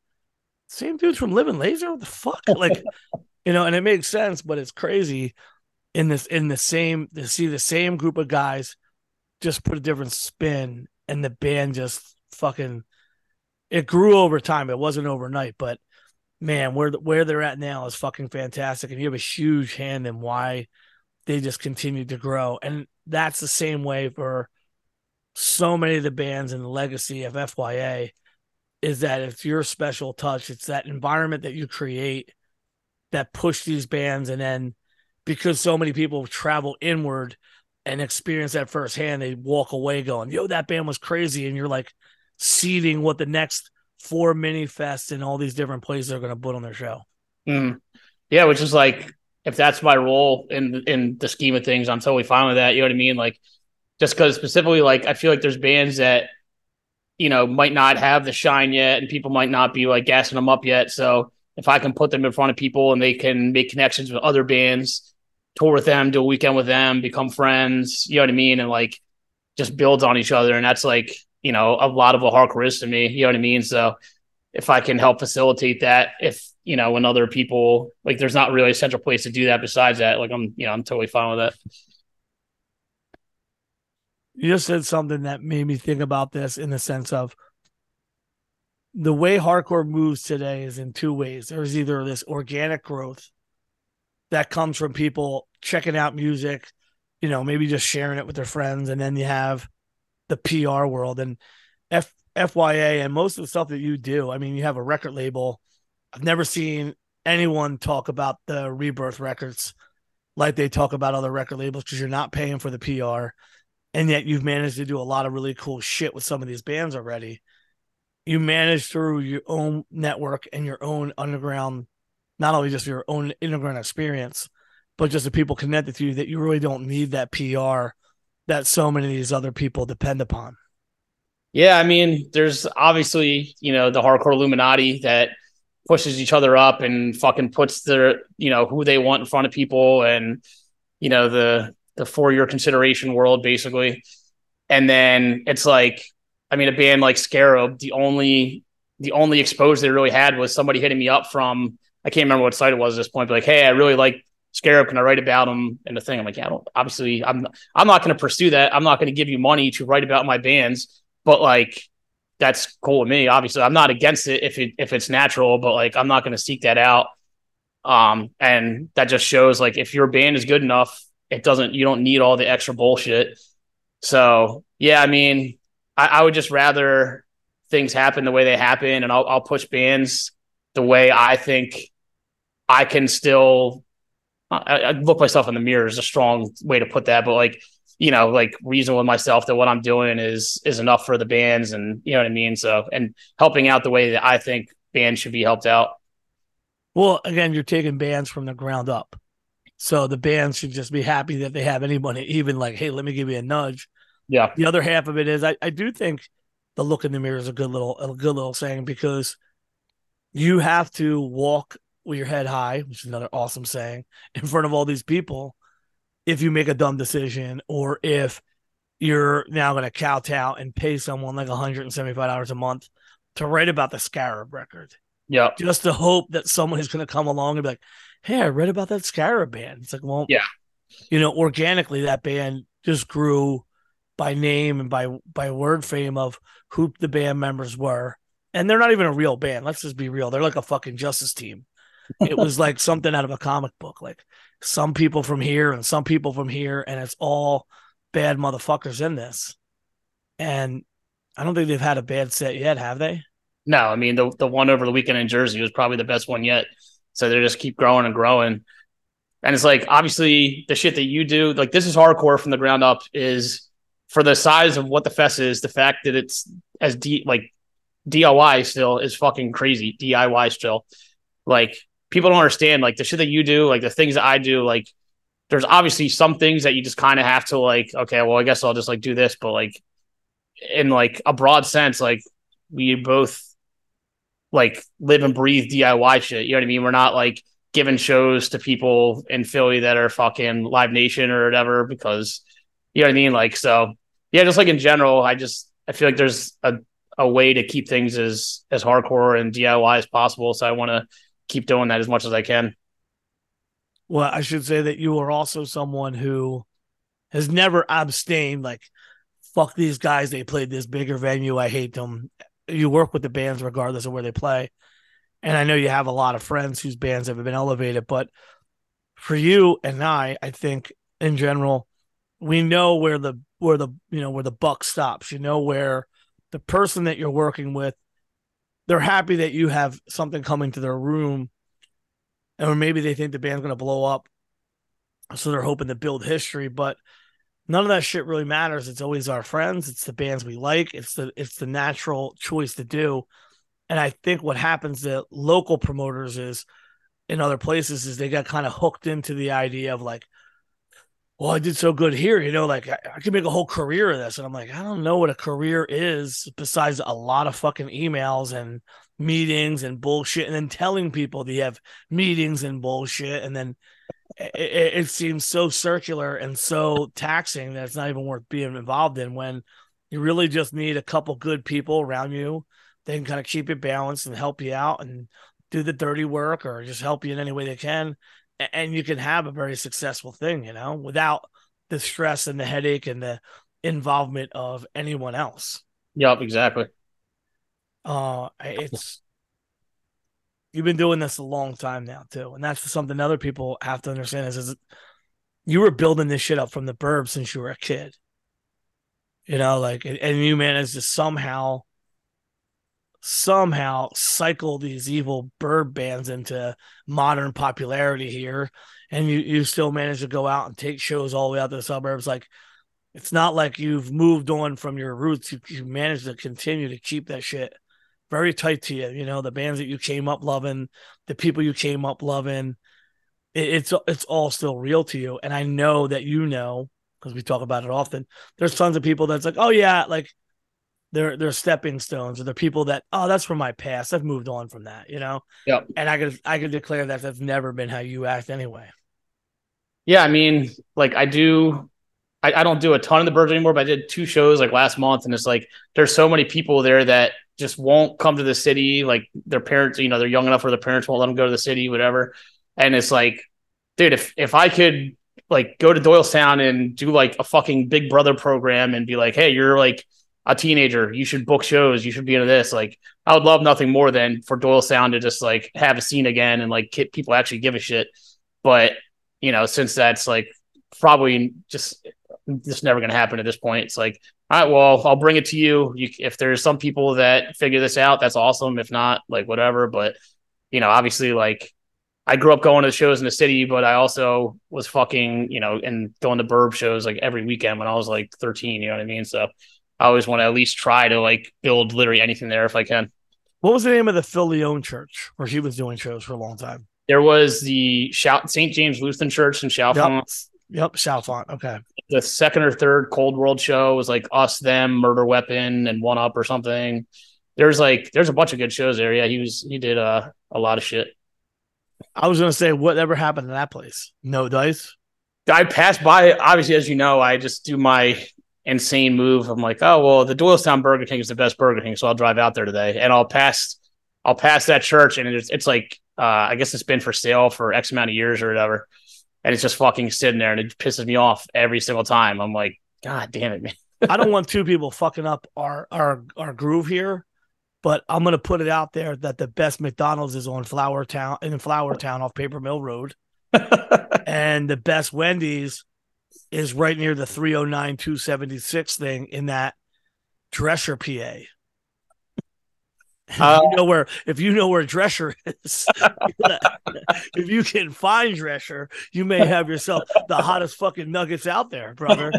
same dudes from Living Laser. What the fuck? Like, you know, and it makes sense, but it's crazy in this in the same to see the same group of guys just put a different spin, and the band just fucking it grew over time. It wasn't overnight, but man, where where they're at now is fucking fantastic, and you have a huge hand in why they just continue to grow. And that's the same way for so many of the bands in the legacy of FYA is that it's your special touch. It's that environment that you create that push these bands. And then because so many people travel inward and experience that firsthand, they walk away going, yo, that band was crazy. And you're like seeding what the next four mini fests and all these different places are going to put on their show. Mm. Yeah, which is like if that's my role in in the scheme of things, I'm totally fine with that. You know what I mean? Like just because specifically, like I feel like there's bands that you know might not have the shine yet, and people might not be like gassing them up yet. So if I can put them in front of people and they can make connections with other bands, tour with them, do a weekend with them, become friends, you know what I mean, and like just builds on each other, and that's like you know a lot of a hardcore is to me. You know what I mean? So if I can help facilitate that, if you know, when other people like there's not really a central place to do that besides that. Like I'm, you know, I'm totally fine with that. You just said something that made me think about this in the sense of the way hardcore moves today is in two ways. There's either this organic growth that comes from people checking out music, you know, maybe just sharing it with their friends, and then you have the PR world and F FYA and most of the stuff that you do. I mean, you have a record label I've never seen anyone talk about the Rebirth records like they talk about other record labels because you're not paying for the PR. And yet you've managed to do a lot of really cool shit with some of these bands already. You manage through your own network and your own underground, not only just your own underground experience, but just the people connected to you that you really don't need that PR that so many of these other people depend upon. Yeah, I mean, there's obviously, you know, the hardcore Illuminati that pushes each other up and fucking puts their you know who they want in front of people and you know the the for your consideration world basically and then it's like i mean a band like scarab the only the only exposure they really had was somebody hitting me up from i can't remember what site it was at this point but like hey i really like scarab can i write about them and the thing i'm like yeah I don't, obviously i'm i'm not going to pursue that i'm not going to give you money to write about my bands but like that's cool with me. Obviously, I'm not against it if it if it's natural, but like I'm not going to seek that out. Um, and that just shows like if your band is good enough, it doesn't you don't need all the extra bullshit. So yeah, I mean, I, I would just rather things happen the way they happen, and I'll I'll push bands the way I think I can still. I, I look myself in the mirror is a strong way to put that, but like you know, like reason with myself that what I'm doing is is enough for the bands and you know what I mean? So and helping out the way that I think bands should be helped out. Well, again, you're taking bands from the ground up. So the bands should just be happy that they have anybody, even like, hey, let me give you a nudge. Yeah. The other half of it is I, I do think the look in the mirror is a good little a good little saying because you have to walk with your head high, which is another awesome saying, in front of all these people if you make a dumb decision or if you're now going to kowtow and pay someone like $175 a month to write about the Scarab record. Yeah. Just to hope that someone is going to come along and be like, hey, I read about that Scarab band. It's like, well, yeah. You know, organically, that band just grew by name and by by word fame of who the band members were. And they're not even a real band. Let's just be real. They're like a fucking justice team. It was like something out of a comic book. Like some people from here and some people from here, and it's all bad motherfuckers in this. And I don't think they've had a bad set yet, have they? No, I mean the the one over the weekend in Jersey was probably the best one yet. So they just keep growing and growing. And it's like obviously the shit that you do, like this is hardcore from the ground up, is for the size of what the fest is, the fact that it's as deep like DIY still is fucking crazy. DIY still. Like people don't understand like the shit that you do, like the things that I do, like there's obviously some things that you just kind of have to like, okay, well, I guess I'll just like do this, but like in like a broad sense, like we both like live and breathe DIY shit. You know what I mean? We're not like giving shows to people in Philly that are fucking Live Nation or whatever because you know what I mean? Like so yeah, just like in general, I just I feel like there's a a way to keep things as as hardcore and DIY as possible. So I want to keep doing that as much as I can. Well, I should say that you are also someone who has never abstained, like, fuck these guys. They played this bigger venue. I hate them. You work with the bands regardless of where they play. And I know you have a lot of friends whose bands have been elevated, but for you and I, I think in general, we know where the where the you know where the buck stops. You know where the person that you're working with they're happy that you have something coming to their room, or maybe they think the band's going to blow up, so they're hoping to build history. But none of that shit really matters. It's always our friends. It's the bands we like. It's the it's the natural choice to do. And I think what happens to local promoters is in other places is they got kind of hooked into the idea of like, well, I did so good here, you know, like I, I could make a whole career of this. And I'm like, I don't know what a career is besides a lot of fucking emails and meetings and bullshit. And then telling people that you have meetings and bullshit. And then it, it, it seems so circular and so taxing that it's not even worth being involved in when you really just need a couple good people around you. They can kind of keep it balanced and help you out and do the dirty work or just help you in any way they can and you can have a very successful thing, you know, without the stress and the headache and the involvement of anyone else. Yep, exactly. Uh, it's you've been doing this a long time now too, and that's something other people have to understand is, is you were building this shit up from the burb since you were a kid. You know, like, and you managed to somehow somehow cycle these evil bird bands into modern popularity here and you you still manage to go out and take shows all the way out to the suburbs. Like it's not like you've moved on from your roots. You, you managed to continue to keep that shit very tight to you you know the bands that you came up loving the people you came up loving. It, it's it's all still real to you and i know that you know because we talk about it often there's tons of people that's like oh yeah like they're they're stepping stones or they're people that oh that's from my past i've moved on from that you know yeah and i could i could declare that that's never been how you act anyway Yeah, I mean, like I do I, I don't do a ton of the birds anymore, but I did two shows like last month, and it's like there's so many people there that just won't come to the city. Like their parents, you know, they're young enough where their parents won't let them go to the city, whatever. And it's like, dude, if if I could like go to Doylestown and do like a fucking Big Brother program and be like, hey, you're like a teenager, you should book shows, you should be into this. Like, I would love nothing more than for Doylestown to just like have a scene again and like people actually give a shit. But you know, since that's like probably just just never going to happen at this point, it's like, all right, well, I'll bring it to you. You if there's some people that figure this out, that's awesome. If not, like whatever. But you know, obviously, like I grew up going to shows in the city, but I also was fucking, you know, and going to burb shows like every weekend when I was like 13. You know what I mean? So I always want to at least try to like build literally anything there if I can. what was the name of the phil leone church where he was doing shows for a long time There was the Shout St. James Lutheran Church in Chalfont. yep Chalfont. okay The second or third Cold World show was like Us, Them, Murder Weapon, and One Up or something. There's like there's a bunch of good shows there. Yeah, he was he did uh, a lot of shit. i was gonna say whatever happened to that place no dice I passed by. Obviously, as you know, I just do my insane move. I'm like, oh well, the Doylestown Burger King is the best Burger King, so I'll drive out there today, and I'll pass. I'll pass that church, and it's it's like uh, I guess it's been for sale for X amount of years or whatever, and it's just fucking sitting there, and it pisses me off every single time. I'm like, God damn it, man. I don't want two people fucking up our our our groove here, but I'm gonna put it out there that the best McDonald's is on Flourtown in Flourtown off Paper Mill Road, and the best Wendy's is right near the 309 276 thing in that Dresher, PA. Uh, you know where if you know where Dresher is, if you can find Dresher, you may have yourself the hottest fucking nuggets out there, brother.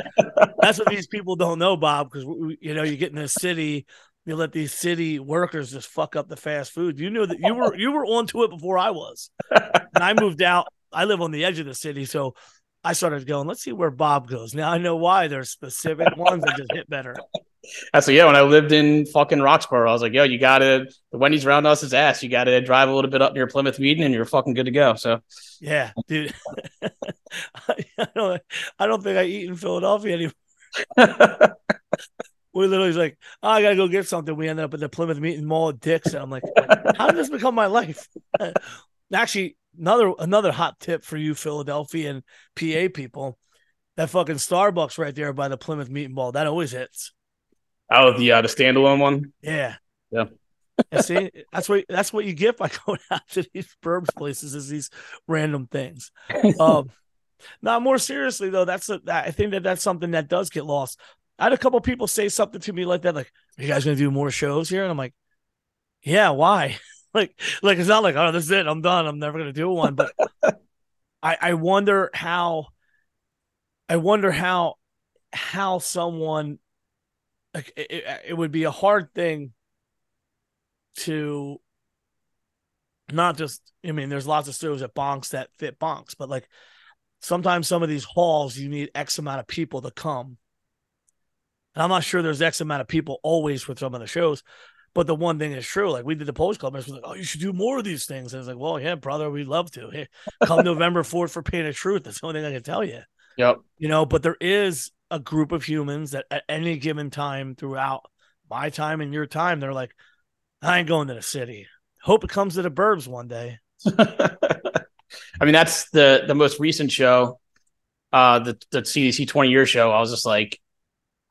That's what these people don't know, Bob. Because you know you get in the city, you let these city workers just fuck up the fast food. You knew that you were you were onto it before I was, and I moved out. I live on the edge of the city, so I started going. Let's see where Bob goes. Now I know why. There's specific ones that just hit better. That's so yeah. When I lived in fucking Roxborough, I was like, yo, you gotta the Wendy's around us is ass. You gotta drive a little bit up near Plymouth Meeting, and you're fucking good to go. So Yeah, dude. I don't. I don't think I eat in Philadelphia anymore. We literally was like, oh, I gotta go get something. We ended up at the Plymouth Meeting Mall at Dick's, and I'm like, how did this become my life? Actually, another another hot tip for you Philadelphia and PA people: that fucking Starbucks right there by the Plymouth Meeting Mall that always hits. oh, the uh, the standalone one. Yeah. Yeah. See, that's what that's what you get by going out to these burbs places is these random things. Um, now, more seriously though, that's a, I think that that's something that does get lost. I had a couple people say something to me like that, like, "Are you guys gonna do more shows here?" And I'm like, "Yeah, why?" like, like it's not like, "Oh, this is it. I'm done. I'm never gonna do one." But I I wonder how, I wonder how, how someone like it, it, would be a hard thing to not just I mean there's lots of stores at bonks that fit bonks, but like sometimes some of these halls you need X amount of people to come. And I'm not sure there's X amount of people always for some of the shows. But the one thing is true, like we did the post Club, and was like, oh, you should do more of these things. And it's like, well, yeah, brother, we'd love to. Hey, come November 4th for Pain of Truth. That's the only thing I can tell you. Yep. You know, but there is a group of humans that at any given time throughout my time and your time, they're like, I ain't going to the city. Hope it comes to the burbs one day. I mean, that's the the most recent show, uh, the the CDC 20 year show. I was just like,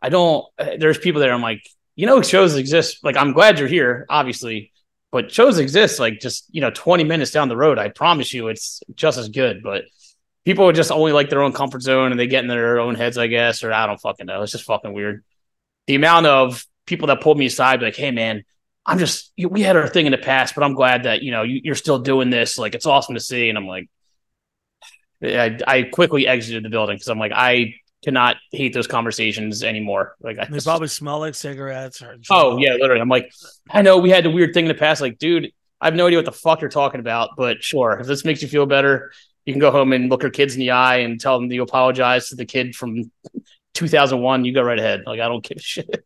I don't. There's people there. I'm like, you know, shows exist. Like, I'm glad you're here, obviously, but shows exist. Like, just you know, 20 minutes down the road. I promise you, it's just as good. But people would just only like their own comfort zone, and they get in their own heads, I guess, or I don't fucking know. It's just fucking weird. The amount of people that pulled me aside, like, hey, man. I'm just we had our thing in the past, but I'm glad that you know you, you're still doing this. Like it's awesome to see, and I'm like, I, I quickly exited the building because I'm like, I cannot hate those conversations anymore. Like, I They just- probably smell like cigarettes. Or oh yeah, literally. I'm like, I know we had the weird thing in the past. Like, dude, I have no idea what the fuck you're talking about, but sure, if this makes you feel better, you can go home and look your kids in the eye and tell them you apologize to the kid from 2001. You go right ahead. Like, I don't give a shit.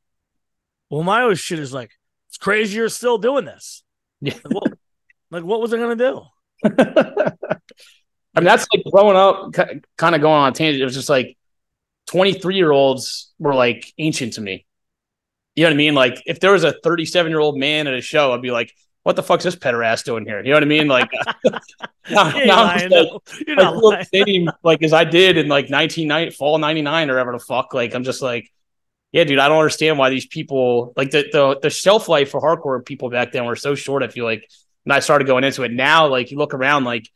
Well, my always shit is like, it's crazy you're still doing this. Yeah. Like, what, like, what was I gonna do? I mean, that's like growing up, kind of going on a tangent. It was just like 23 year olds were like ancient to me. You know what I mean? Like, if there was a 37 year old man at a show, I'd be like, what the fuck's this pederast doing here? You know what I mean? Like, now, You're now lying, like. You're not feel same, like as I did in like 1990, fall 99 or whatever the fuck. Like, I'm just like, yeah, dude, I don't understand why these people like the, the, the shelf life for hardcore people back then were so short. I feel like, and I started going into it now, like you look around, like,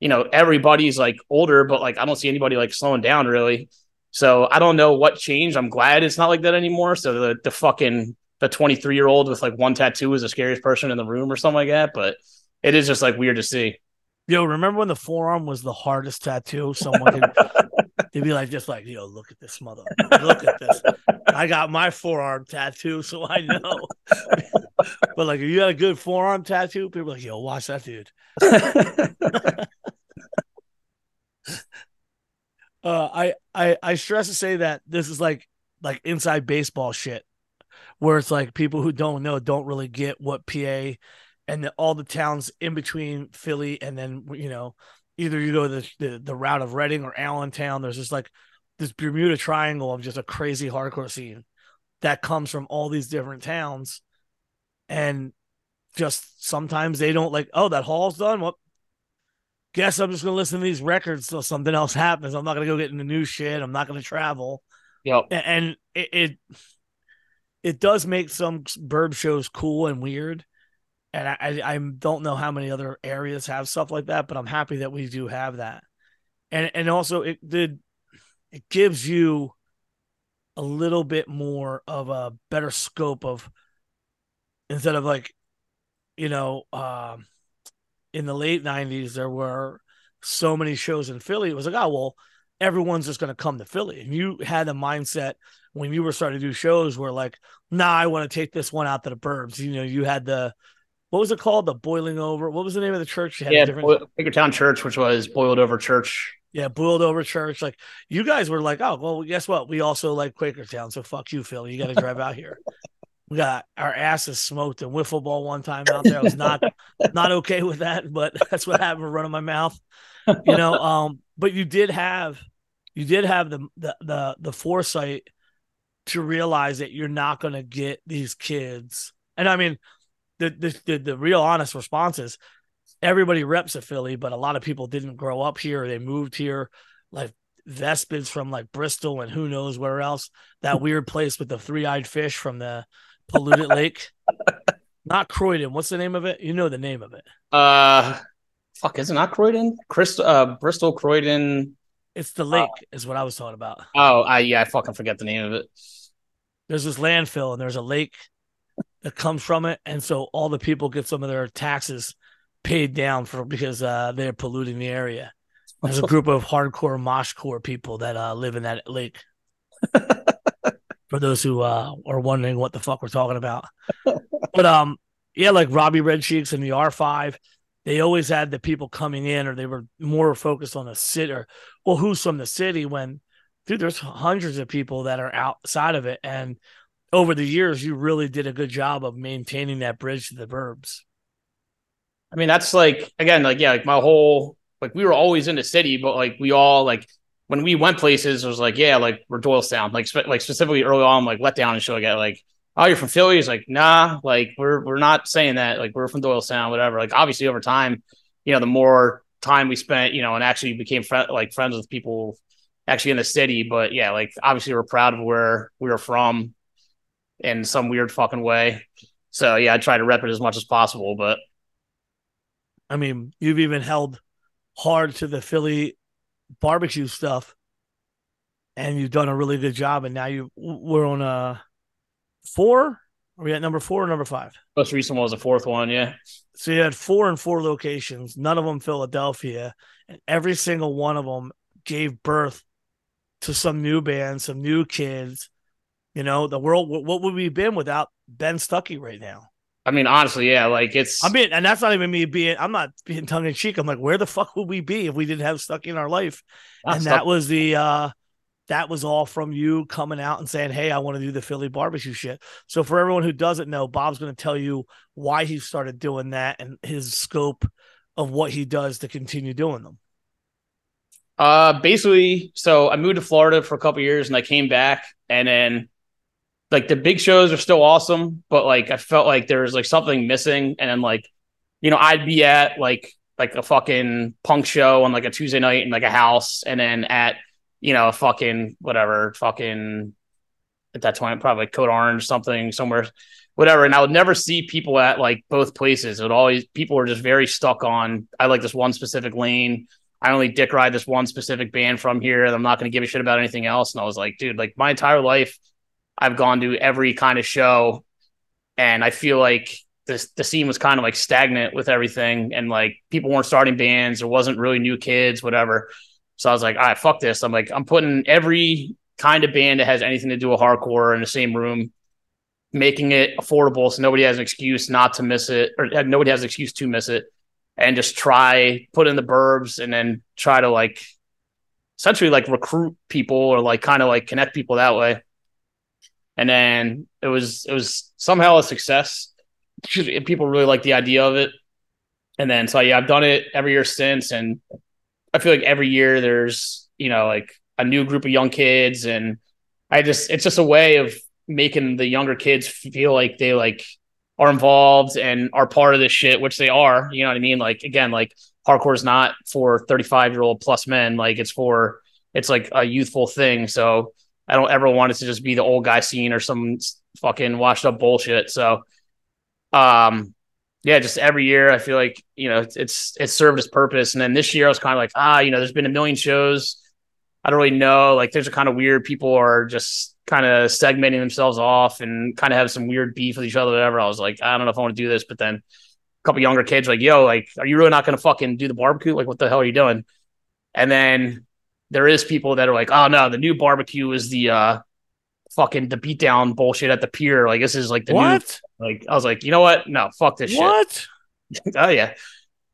you know, everybody's like older, but like, I don't see anybody like slowing down really. So I don't know what changed. I'm glad it's not like that anymore. So the, the fucking, the 23 year old with like one tattoo is the scariest person in the room or something like that. But it is just like weird to see. Yo, remember when the forearm was the hardest tattoo? Someone could they'd be like, just like, yo, look at this mother. Look at this. I got my forearm tattoo, so I know. but like, if you had a good forearm tattoo, people are like, yo, watch that dude. Uh, I, I I stress to say that this is like like inside baseball shit, where it's like people who don't know don't really get what PA and the, all the towns in between Philly and then you know either you go the, the the route of Reading or Allentown. There's just like this Bermuda Triangle of just a crazy hardcore scene that comes from all these different towns, and just sometimes they don't like. Oh, that hall's done. What? Guess I'm just gonna listen to these records till something else happens. I'm not gonna go get into new shit. I'm not gonna travel Yep. And it, it it does make some burb shows cool and weird and I, I i don't know how many other areas have stuff like that but i'm happy that we do have that and and also it did it gives you a little bit more of a better scope of instead of like you know um in the late 90s there were so many shows in philly it was like oh well everyone's just going to come to Philly. And you had a mindset when you were starting to do shows where like, nah, I want to take this one out to the burbs. You know, you had the what was it called? The boiling over. What was the name of the church? You had a Yeah, different Quakertown Church, which was boiled over church. yeah, boiled over church. Like you guys were like, oh well, guess what? We also like Quakertown, so fuck you, Philly. You got to drive out here. We got our asses smoked in wiffle ball one time out there. I was not not okay with that, but that's what happened running my mouth. You know, um, but you did have you did have the the the, the foresight to realize that you're not going to get these kids. And I mean, the, the the the real honest response is everybody reps a Philly, but a lot of people didn't grow up here. They moved here, like Vespids from like Bristol and who knows where else. That weird place with the three eyed fish from the polluted lake. Not Croydon. What's the name of it? You know the name of it. Uh, fuck, is it not Croydon? Crystal, uh, Bristol, Croydon. It's the lake, is what I was talking about. Oh, I yeah, I fucking forget the name of it. There's this landfill and there's a lake that comes from it, and so all the people get some of their taxes paid down for because uh, they're polluting the area. There's a group of hardcore moshcore people that uh, live in that lake. for those who uh, are wondering what the fuck we're talking about, but um, yeah, like Robbie Red Cheeks and the R5, they always had the people coming in, or they were more focused on the city, or well, who's from the city. When, dude, there's hundreds of people that are outside of it, and over the years, you really did a good job of maintaining that bridge to the burbs. I mean, that's like again, like yeah, like my whole like we were always in the city, but like we all like when we went places, it was like yeah, like we're Doylestown, like spe- like specifically early on, like let down and like that, like oh you're from Philly, it's like nah, like we're we're not saying that, like we're from Doylestown, whatever. Like obviously over time, you know, the more time we spent, you know, and actually became fr- like friends with people actually in the city, but yeah, like obviously we're proud of where we were from in some weird fucking way. So yeah, I try to rep it as much as possible, but I mean, you've even held hard to the Philly barbecue stuff, and you've done a really good job. And now you we're on a four. Are we at number four or number five? most recent one was the fourth one. Yeah. So you had four and four locations, none of them Philadelphia, and every single one of them gave birth to some new bands, some new kids. You know, the world. What would we have been without Ben Stuckey right now? I mean, honestly, yeah, like it's. I mean, and that's not even me being. I'm not being tongue in cheek. I'm like, where the fuck would we be if we didn't have stuck in our life? and stuff- that was the uh that was all from you coming out and saying, Hey, I want to do the Philly barbecue shit. So for everyone who doesn't know, Bob's going to tell you why he started doing that and his scope of what he does to continue doing them. Uh, basically, so I moved to Florida for a couple years and I came back and then like the big shows are still awesome, but like I felt like there was like something missing. And then like, you know, I'd be at like like a fucking punk show on like a Tuesday night in like a house, and then at you know, a fucking whatever, fucking at that point, probably Code Orange, something somewhere, whatever. And I would never see people at like both places. It would always, people were just very stuck on, I like this one specific lane. I only dick ride this one specific band from here. And I'm not going to give a shit about anything else. And I was like, dude, like my entire life, I've gone to every kind of show. And I feel like this, the scene was kind of like stagnant with everything. And like people weren't starting bands. There wasn't really new kids, whatever. So I was like, all right, fuck this. I'm like, I'm putting every kind of band that has anything to do with hardcore in the same room, making it affordable so nobody has an excuse not to miss it, or uh, nobody has an excuse to miss it, and just try put in the burbs and then try to like essentially like recruit people or like kind of like connect people that way. And then it was it was somehow a success. People really like the idea of it. And then so yeah, I've done it every year since and I feel like every year there's, you know, like a new group of young kids and I just it's just a way of making the younger kids feel like they like are involved and are part of this shit, which they are. You know what I mean? Like again, like hardcore is not for 35 year old plus men. Like it's for it's like a youthful thing. So I don't ever want it to just be the old guy scene or some fucking washed up bullshit. So um yeah, just every year I feel like you know it's it's served its purpose. And then this year I was kind of like, ah, you know, there's been a million shows. I don't really know. Like, there's a kind of weird people are just kind of segmenting themselves off and kind of have some weird beef with each other. Whatever. I was like, I don't know if I want to do this. But then a couple younger kids like, yo, like, are you really not going to fucking do the barbecue? Like, what the hell are you doing? And then there is people that are like, oh no, the new barbecue is the uh fucking the beatdown bullshit at the pier. Like this is like the what? new like I was like, you know what? No, fuck this what? shit. What? oh yeah.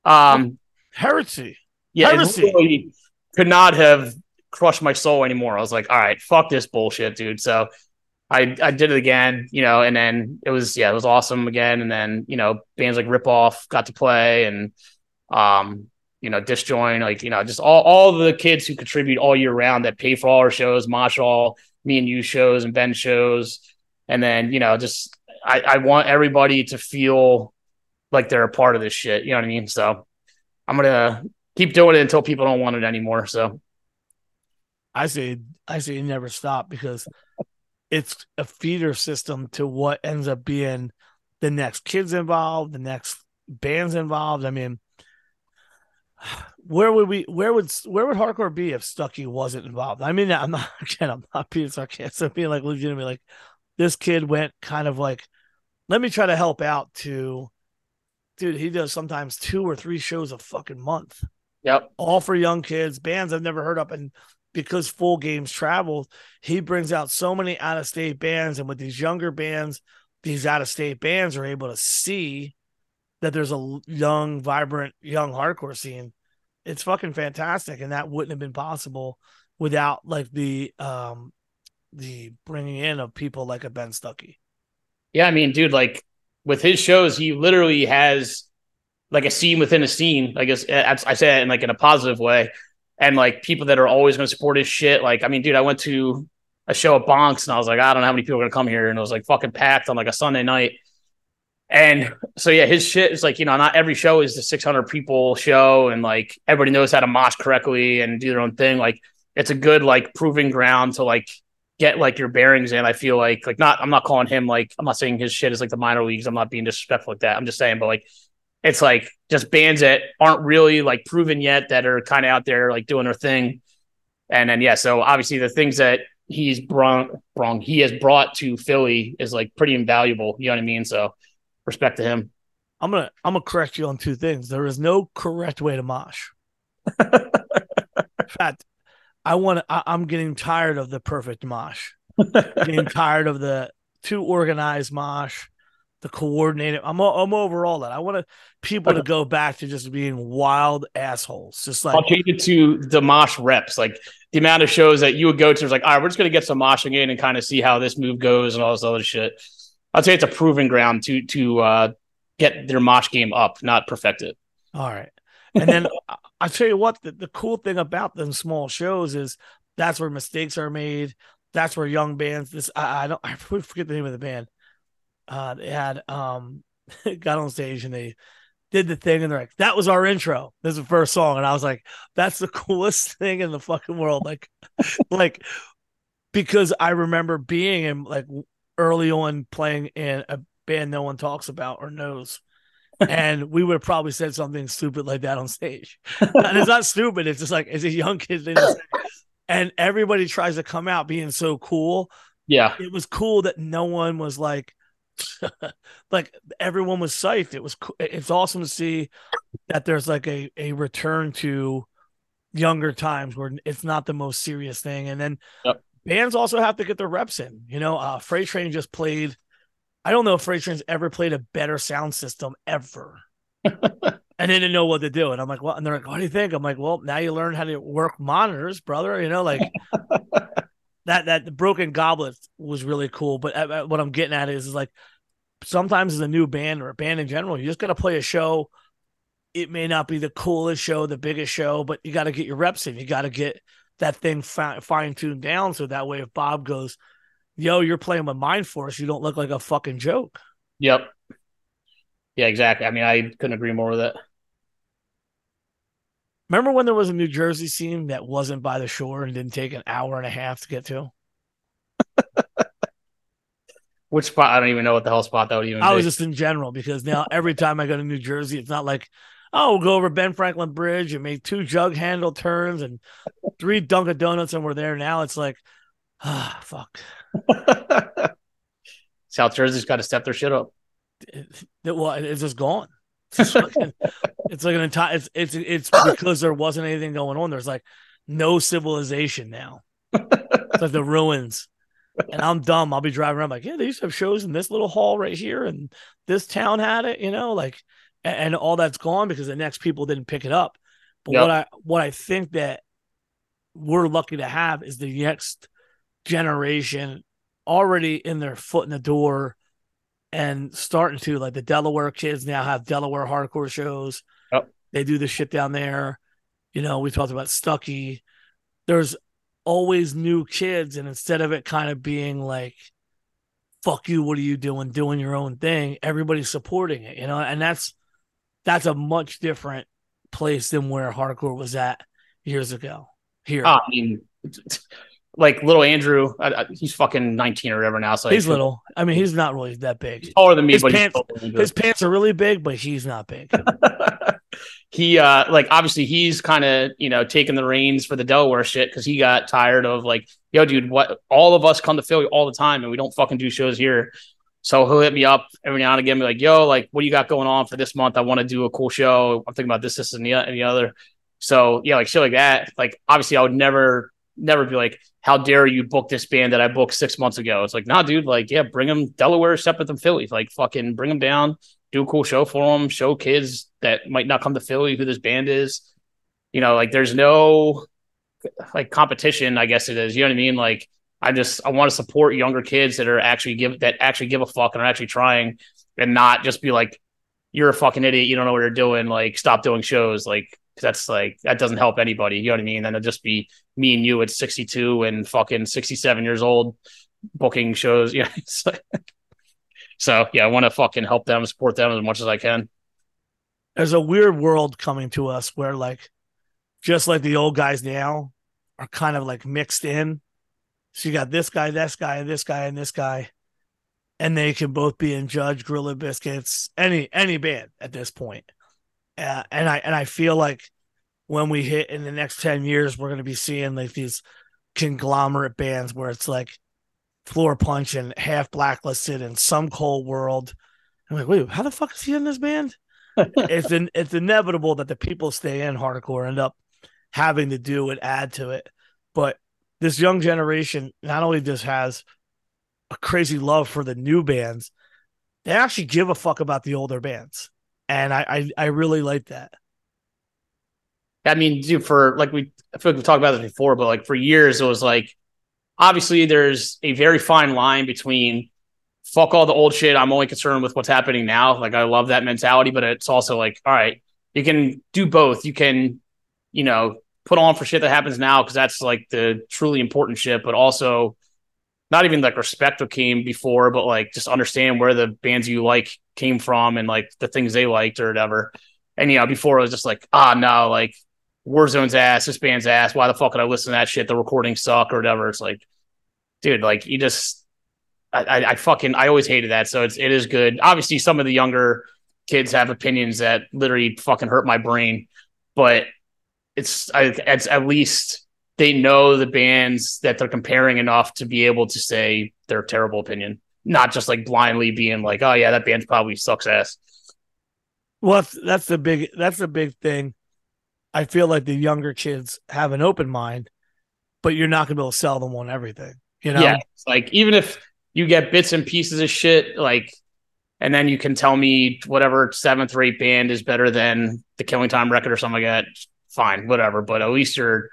Um heresy. Yeah, heresy. Could not have crushed my soul anymore. I was like, all right, fuck this bullshit, dude. So I I did it again, you know, and then it was yeah, it was awesome again. And then, you know, bands like Rip Off got to play and um you know, disjoin, like, you know, just all, all the kids who contribute all year round that pay for all our shows, Mosh all, me and you shows and Ben shows. And then, you know, just I, I want everybody to feel like they're a part of this shit. You know what I mean? So I'm gonna keep doing it until people don't want it anymore. So I say I say never stop because it's a feeder system to what ends up being the next kids involved, the next bands involved. I mean, where would we where would where would hardcore be if Stucky wasn't involved? I mean, I'm not again, I'm not being sarcastic, I'm being like legitimately like this kid went kind of like, let me try to help out to dude, he does sometimes two or three shows a fucking month. Yep. All for young kids, bands I've never heard of. And because full games travel, he brings out so many out of state bands. And with these younger bands, these out of state bands are able to see that there's a young, vibrant, young hardcore scene. It's fucking fantastic, and that wouldn't have been possible without like the um the bringing in of people like a Ben Stucky. Yeah, I mean, dude, like with his shows, he literally has like a scene within a scene. I guess I say it in like in a positive way, and like people that are always going to support his shit. Like, I mean, dude, I went to a show at Bonks, and I was like, I don't know how many people are going to come here, and it was like fucking packed on like a Sunday night. And so yeah, his shit is like, you know, not every show is the 600 people show and like everybody knows how to mosh correctly and do their own thing. Like it's a good like proving ground to like get like your bearings in. I feel like like not I'm not calling him like I'm not saying his shit is like the minor leagues. I'm not being disrespectful like that. I'm just saying, but like it's like just bands that aren't really like proven yet that are kind of out there like doing their thing. And then yeah, so obviously the things that he's brought, brought he has brought to Philly is like pretty invaluable. You know what I mean? So respect to him. I'm gonna I'm gonna correct you on two things. There is no correct way to mosh. In fact, I want. I'm getting tired of the perfect mosh. getting tired of the too organized mosh, the coordinated. I'm I'm over all that. I want people to go back to just being wild assholes. Just like I'll change it to the mosh reps. Like the amount of shows that you would go to is like, all right, we're just gonna get some moshing in and kind of see how this move goes and all this other shit. I'd say it's a proving ground to to uh, get their mosh game up, not perfect it. All right. And then I tell you what, the, the cool thing about them small shows is that's where mistakes are made. That's where young bands. This I, I don't I forget the name of the band. Uh, they had um got on stage and they did the thing and they're like, that was our intro. This is the first song. And I was like, that's the coolest thing in the fucking world. Like, like because I remember being in like early on playing in a band no one talks about or knows. and we would have probably said something stupid like that on stage. and it's not stupid. It's just like it's a young kid. And everybody tries to come out being so cool. Yeah. It was cool that no one was like, like everyone was psyched. It was it's awesome to see that there's like a a return to younger times where it's not the most serious thing. And then yep. Bands also have to get their reps in. You know, uh Freight Train just played. I don't know if Freight Train's ever played a better sound system ever. and they didn't know what to do. And I'm like, well, and they're like, what do you think? I'm like, well, now you learn how to work monitors, brother. You know, like that that broken goblet was really cool. But uh, what I'm getting at is, is like sometimes as a new band or a band in general, you just got to play a show. It may not be the coolest show, the biggest show, but you got to get your reps in. You got to get that thing fine tuned down so that way if Bob goes, "Yo, you're playing with Mindforce," you don't look like a fucking joke. Yep. Yeah, exactly. I mean, I couldn't agree more with it. Remember when there was a New Jersey scene that wasn't by the shore and didn't take an hour and a half to get to? Which spot? I don't even know what the hell spot that would even. I be. was just in general because now every time I go to New Jersey, it's not like, oh, we'll go over Ben Franklin Bridge and make two jug handle turns and three Dunkin' Donuts and we're there. Now it's like, ah, fuck. South Jersey's got to step their shit up. It, it, well, it's just gone. It's like, it's like an entire. It's it's it's because there wasn't anything going on. There's like no civilization now. It's like the ruins. And I'm dumb. I'll be driving around like, yeah, they used to have shows in this little hall right here, and this town had it, you know, like, and, and all that's gone because the next people didn't pick it up. But yep. what I what I think that we're lucky to have is the next generation already in their foot in the door and starting to like the Delaware kids now have Delaware hardcore shows. Yep. They do the shit down there. You know, we talked about Stucky. There's always new kids, and instead of it kind of being like, fuck you, what are you doing? Doing your own thing, everybody's supporting it, you know, and that's that's a much different place than where hardcore was at years ago. Here. Oh, I mean like little Andrew, I, I, he's fucking 19 or whatever now. So he's little. I mean, he's not really that big. He's taller than me, his but pants, his pants are really big, but he's not big. he uh like obviously he's kind of you know taking the reins for the Delaware shit because he got tired of like, yo, dude, what all of us come to Philly all the time and we don't fucking do shows here. So he'll hit me up every now and again, be like, yo, like, what do you got going on for this month? I want to do a cool show. I'm thinking about this, this, and the, and the other. So yeah, like shit like that. Like obviously I would never never be like, how dare you book this band that I booked six months ago? It's like, nah, dude, like, yeah, bring them Delaware separate than Philly. Like, fucking bring them down, do a cool show for them, show kids that might not come to Philly who this band is. You know, like, there's no like competition, I guess it is. You know what I mean? Like, I just I want to support younger kids that are actually give that actually give a fuck and are actually trying and not just be like, you're a fucking idiot, you don't know what you're doing, like stop doing shows. Like that's like that doesn't help anybody. You know what I mean? And it'll just be me and you at 62 and fucking 67 years old booking shows. Yeah. so yeah, I want to fucking help them, support them as much as I can. There's a weird world coming to us where like just like the old guys now are kind of like mixed in. So you got this guy, this guy, and this guy, and this guy. And they can both be in Judge, Gorilla Biscuits, any any band at this point. Uh, and I and I feel like when we hit in the next 10 years, we're going to be seeing like these conglomerate bands where it's like Floorpunch and half blacklisted and some cold world. I'm like, wait, how the fuck is he in this band? it's in, it's inevitable that the people stay in hardcore end up having to do and add to it. But this young generation not only just has a crazy love for the new bands, they actually give a fuck about the older bands. And I I, I really like that. I mean, dude, for like we, I feel like we've talked about this before, but like for years, it was like, obviously, there's a very fine line between fuck all the old shit. I'm only concerned with what's happening now. Like, I love that mentality, but it's also like, all right, you can do both. You can, you know, put on for shit that happens now because that's like the truly important shit, but also not even like respect what came before, but like just understand where the bands you like came from and like the things they liked or whatever. And you know, before it was just like, ah, no, like Warzone's ass, this band's ass. Why the fuck could I listen to that shit? The recordings suck or whatever. It's like, dude, like you just, I, I, I fucking, I always hated that. So it's, it is good. Obviously, some of the younger kids have opinions that literally fucking hurt my brain, but it's, I, it's at least they know the bands that they're comparing enough to be able to say their terrible opinion, not just like blindly being like, oh yeah, that band probably sucks ass. Well, that's, the big, that's the big thing I feel like the younger kids have an open mind, but you're not gonna be able to sell them on everything. You know? Yeah. like even if you get bits and pieces of shit, like and then you can tell me whatever seventh rate band is better than the Killing Time record or something like that. Fine, whatever. But at least you're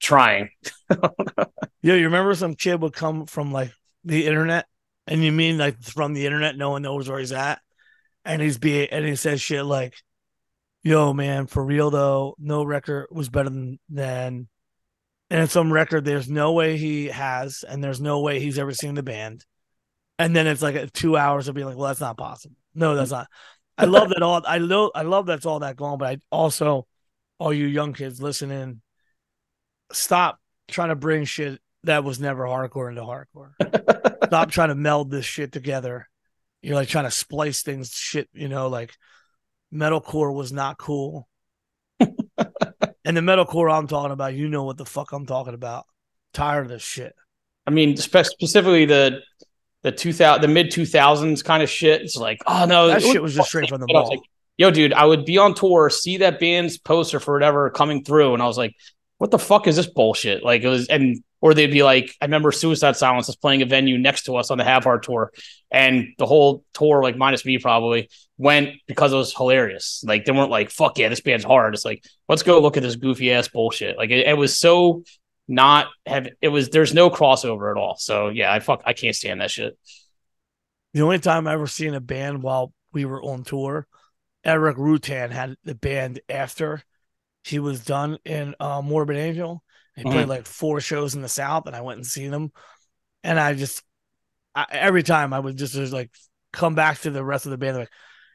trying. yeah, you remember some kid would come from like the internet, and you mean like from the internet, no one knows where he's at, and he's be and he says shit like, yo, man, for real though, no record was better than than and some record there's no way he has, and there's no way he's ever seen the band. And then it's like two hours of being like, well, that's not possible. No, that's not. I love that all. I know. I love that's all that going. But I also, all you young kids listening, stop trying to bring shit that was never hardcore into hardcore. stop trying to meld this shit together. You're like trying to splice things, shit. You know, like metalcore was not cool. and the metalcore I'm talking about, you know what the fuck I'm talking about. Tired of this shit. I mean, spe- specifically the the two thousand the mid two thousands kind of shit. It's like, oh no, that shit was just straight from the ball. Like, Yo, dude, I would be on tour, see that band's poster for whatever coming through, and I was like, what the fuck is this bullshit? Like it was, and or they'd be like, I remember Suicide Silence was playing a venue next to us on the Have Heart tour, and the whole tour, like minus me probably, went because it was hilarious. Like they weren't like, fuck yeah, this band's hard. It's like, let's go look at this goofy ass bullshit. Like it, it was so not have it was there's no crossover at all. So yeah, I fuck I can't stand that shit. The only time I ever seen a band while we were on tour, Erik Rutan had the band after he was done in uh, Morbid Angel. He mm-hmm. played like four shows in the South, and I went and seen them. And I just I, every time I would just, just like come back to the rest of the band, like,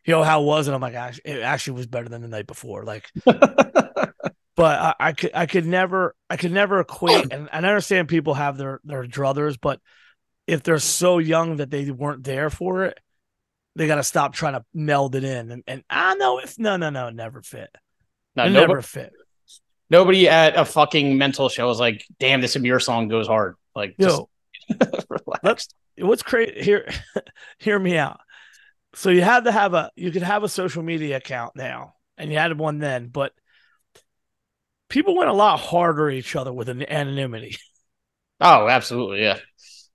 yo, how was it? I'm like, it actually was better than the night before. Like, but I, I, could I could never I could never equate. And, and I understand people have their their druthers, but if they're so young that they weren't there for it, they got to stop trying to meld it in. And, and I know if no no no never fit. No, nobody, never fit. Nobody at a fucking mental show is like, damn, this Emmure song goes hard. Like, Yo, relax. What's crazy here? hear me out. So you had to have a you could have a social media account now, and you had one then, but people went a lot harder at each other with an anonymity. Oh, absolutely, yeah.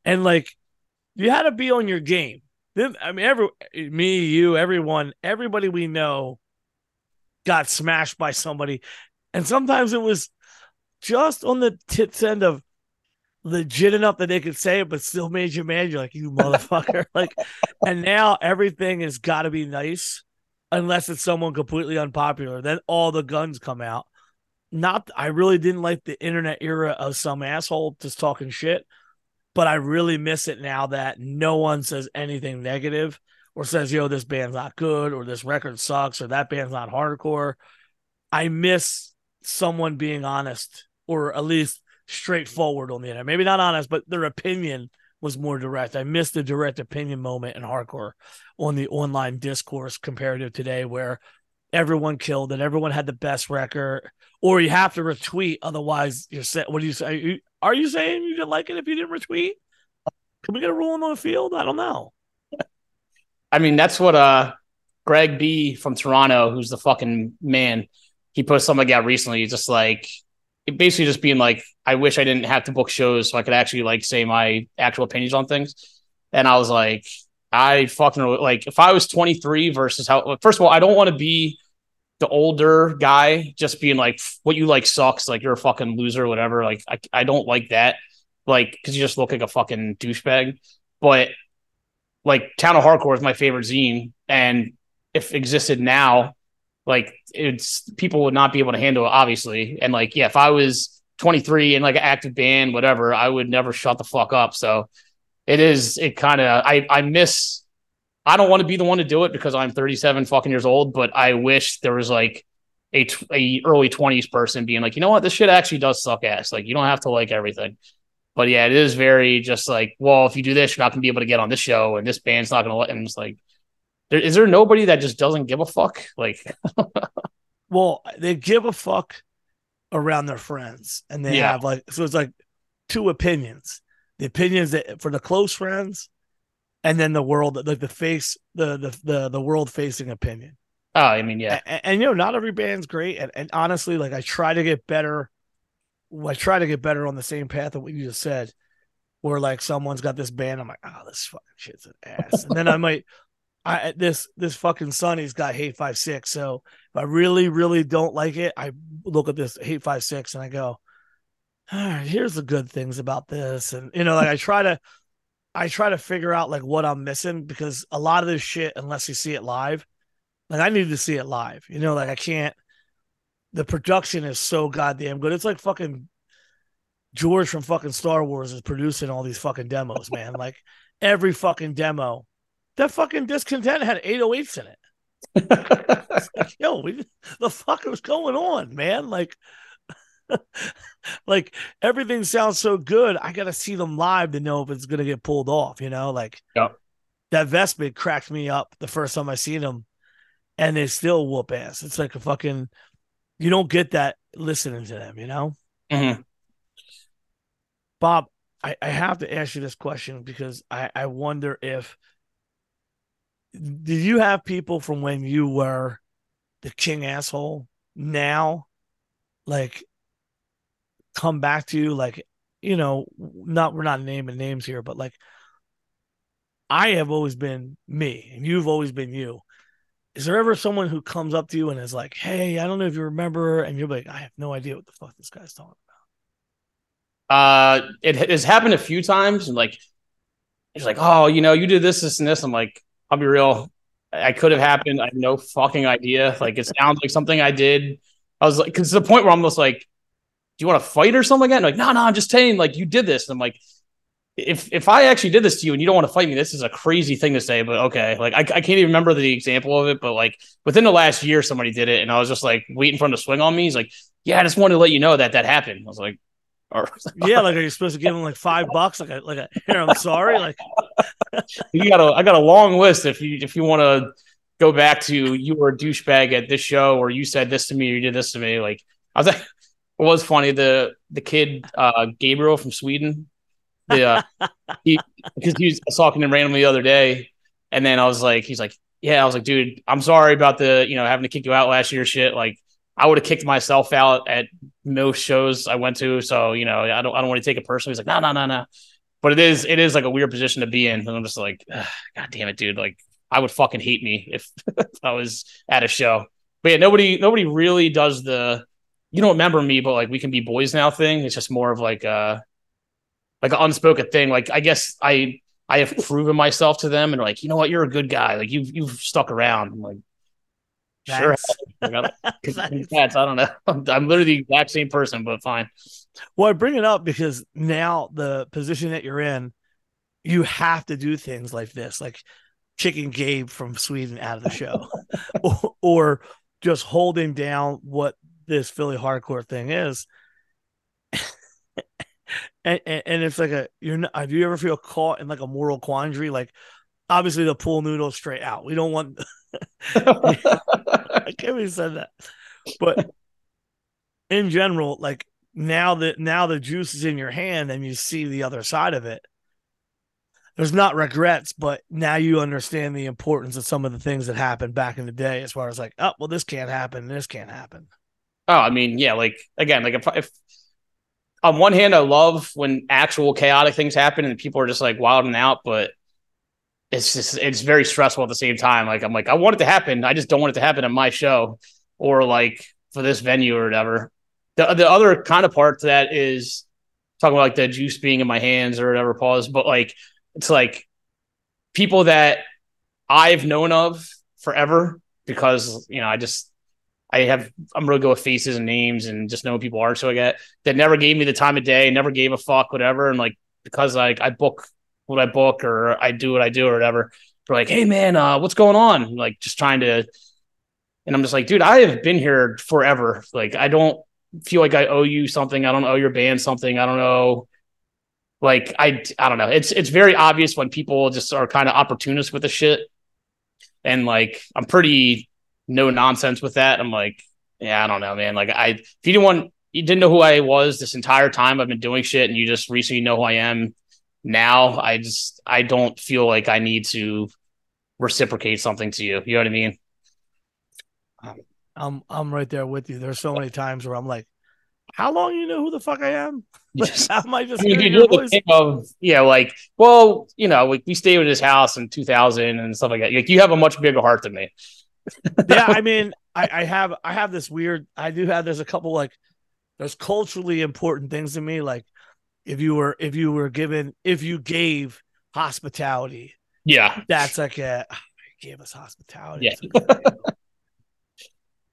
And like, you had to be on your game. I mean, every me, you, everyone, everybody we know got smashed by somebody and sometimes it was just on the tits end of legit enough that they could say it, but still made you mad. You're like, you motherfucker. like, and now everything has got to be nice unless it's someone completely unpopular. Then all the guns come out. Not, I really didn't like the internet era of some asshole just talking shit, but I really miss it now that no one says anything negative or says, yo, this band's not good or this record sucks or that band's not hardcore. I miss someone being honest or at least straightforward on the internet. Maybe not honest, but their opinion was more direct. I missed the direct opinion moment in hardcore on the online discourse comparative today where everyone killed and everyone had the best record or you have to retweet otherwise you're set what do you say? Are you saying you didn't like it if you didn't retweet? Can we get a ruling on the field? I don't know. I mean that's what uh greg b from toronto who's the fucking man he put something out recently, just like basically just being like, I wish I didn't have to book shows so I could actually like say my actual opinions on things. And I was like, I fucking like if I was 23 versus how first of all, I don't want to be the older guy just being like, "What you like sucks," like you're a fucking loser, whatever. Like I, I don't like that, like because you just look like a fucking douchebag. But like Town of Hardcore is my favorite zine, and if existed now, like it's people would not be able to handle it, obviously. And like, yeah, if I was 23 and like an active band, whatever, I would never shut the fuck up. So it is, it kind of, I, I miss, I don't want to be the one to do it because I'm 37 fucking years old, but I wish there was like a, a early 20s person being like, you know what, this shit actually does suck ass. Like, you don't have to like everything. But yeah, it is very just like, well, if you do this, you're not gonna be able to get on this show, and this band's not gonna let. And it's like, there, is there nobody that just doesn't give a fuck? Like, well, they give a fuck around their friends, and they yeah. have like so it's like two opinions: the opinions that for the close friends, and then the world, like the face, the the the, the world facing opinion. Oh, I mean, yeah, and, and, you know, not every band's great, and, and honestly, like I try to get better I try to get better on the same path of what you just said, where like someone's got this band, I'm like, oh, this fucking shit's an ass, and then I might, I this this fucking Sunny's got hate5six, so if I really really don't like it, I look at this hate5six and I go, all right, here's the good things about this, and you know, like I try to, I try to figure out like what I'm missing because a lot of this shit, unless you see it live, like I need to see it live, you know, like I can't the production is so goddamn good. It's like fucking George from fucking Star Wars is producing all these fucking demos, man. like every fucking demo. That fucking discontent had 808s in it. like, yo, we, the fuck was going on, man? Like, like everything sounds so good. I gotta see them live to know if it's gonna get pulled off. You know, like yeah. that Vespid cracked me up the first time I seen them, and they still whoop ass. It's like a fucking you don't get that listening to them, you know? Mm-hmm. Bob, I, I have to ask you this question because I, I wonder if did you have people from when you were the king asshole now like come back to you like you know not we're not naming names here but like i have always been me and you've always been you is there ever someone who comes up to you and is like, "Hey, I don't know if you remember," and you're like, "I have no idea what the fuck this guy's talking about." Uh, it has happened a few times, and like, it's like, "Oh, you know, you did this, this, and this." I'm like, "I'll be real, I could have happened. I have no fucking idea. Like, it sounds like something I did. I was like, because the point where I'm just like, "Do you want to fight or something like that?" like, no, no, I'm just saying, like, you did this. And I'm like, if if I actually did this to you and you don't want to fight me, this is a crazy thing to say, but okay. Like I, I can't even remember the example of it, but like within the last year, somebody did it, and I was just like waiting for him to swing on me. He's like, "Yeah, I just wanted to let you know that that happened." I was like, or, "Yeah, like are you supposed to give him like five bucks? Like, a, like a, here, I'm sorry." Like, you got a I got a long list if you if you want to go back to you were a douchebag at this show, or you said this to me, or you did this to me. Like I was like, it was funny the the kid uh Gabriel from Sweden yeah, he because he was talking to him randomly the other day, and then I was like, he's like, yeah, I was like, dude, I'm sorry about the you know having to kick you out last year, shit. Like, I would have kicked myself out at most shows I went to, so you know, I don't I don't want to take it personally. He's like, no, no, no, no. But it is it is like a weird position to be in, and I'm just like, god damn it, dude. Like, I would fucking hate me if, if I was at a show. But yeah, nobody nobody really does the you don't remember me, but like we can be boys now thing. It's just more of like uh, a like an unspoken thing. Like I guess I I have proven myself to them and like, you know what, you're a good guy. Like you've you've stuck around. I'm like, sure. I don't know. I'm literally the exact same person, but fine. Well, I bring it up because now the position that you're in, you have to do things like this, like kicking Gabe from Sweden out of the show, or, or just holding down what this Philly hardcore thing is. And, and, and it's like a you're not you ever feel caught in like a moral quandary? Like obviously the pool noodles straight out. We don't want i can't even said that. But in general like now that now the juice is in your hand and you see the other side of it there's not regrets but now you understand the importance of some of the things that happened back in the day as far as like oh well this can't happen this can't happen oh i mean yeah like again like if, if on one hand, I love when actual chaotic things happen and people are just like wilding out, but it's just it's very stressful at the same time. Like I'm like, I want it to happen. I just don't want it to happen on my show. or like for this venue or whatever. The the other kind of part to that is talking about like the juice being in my hands or whatever pause, but like it's like people that I've known of forever because you know I just I have I'm real good with faces and names and just know people are so I get that never gave me the time of day, never gave a fuck, whatever. And like because like I book what I book or I do what I do or whatever. They're like, hey man, uh, what's going on? Like just trying to and I'm just like, dude, I have been here forever. Like I don't feel like I owe you something. I don't owe your band something. I don't know. Like I I don't know. It's it's very obvious when people just are kind of opportunists with the shit. And like I'm pretty no nonsense with that. I'm like, yeah, I don't know, man. Like I if you didn't want you didn't know who I was this entire time I've been doing shit and you just recently know who I am now, I just I don't feel like I need to reciprocate something to you. You know what I mean? I'm I'm right there with you. There's so many times where I'm like, how long you know who the fuck I am? Yes. How am I just I mean, you're the of yeah, like well, you know, like we stayed with his house in 2000 and stuff like that. Like you have a much bigger heart than me. Yeah, I mean, I, I have I have this weird. I do have. There's a couple like there's culturally important things to me. Like if you were if you were given if you gave hospitality, Yeah, that's like a oh, you gave us hospitality. Yeah.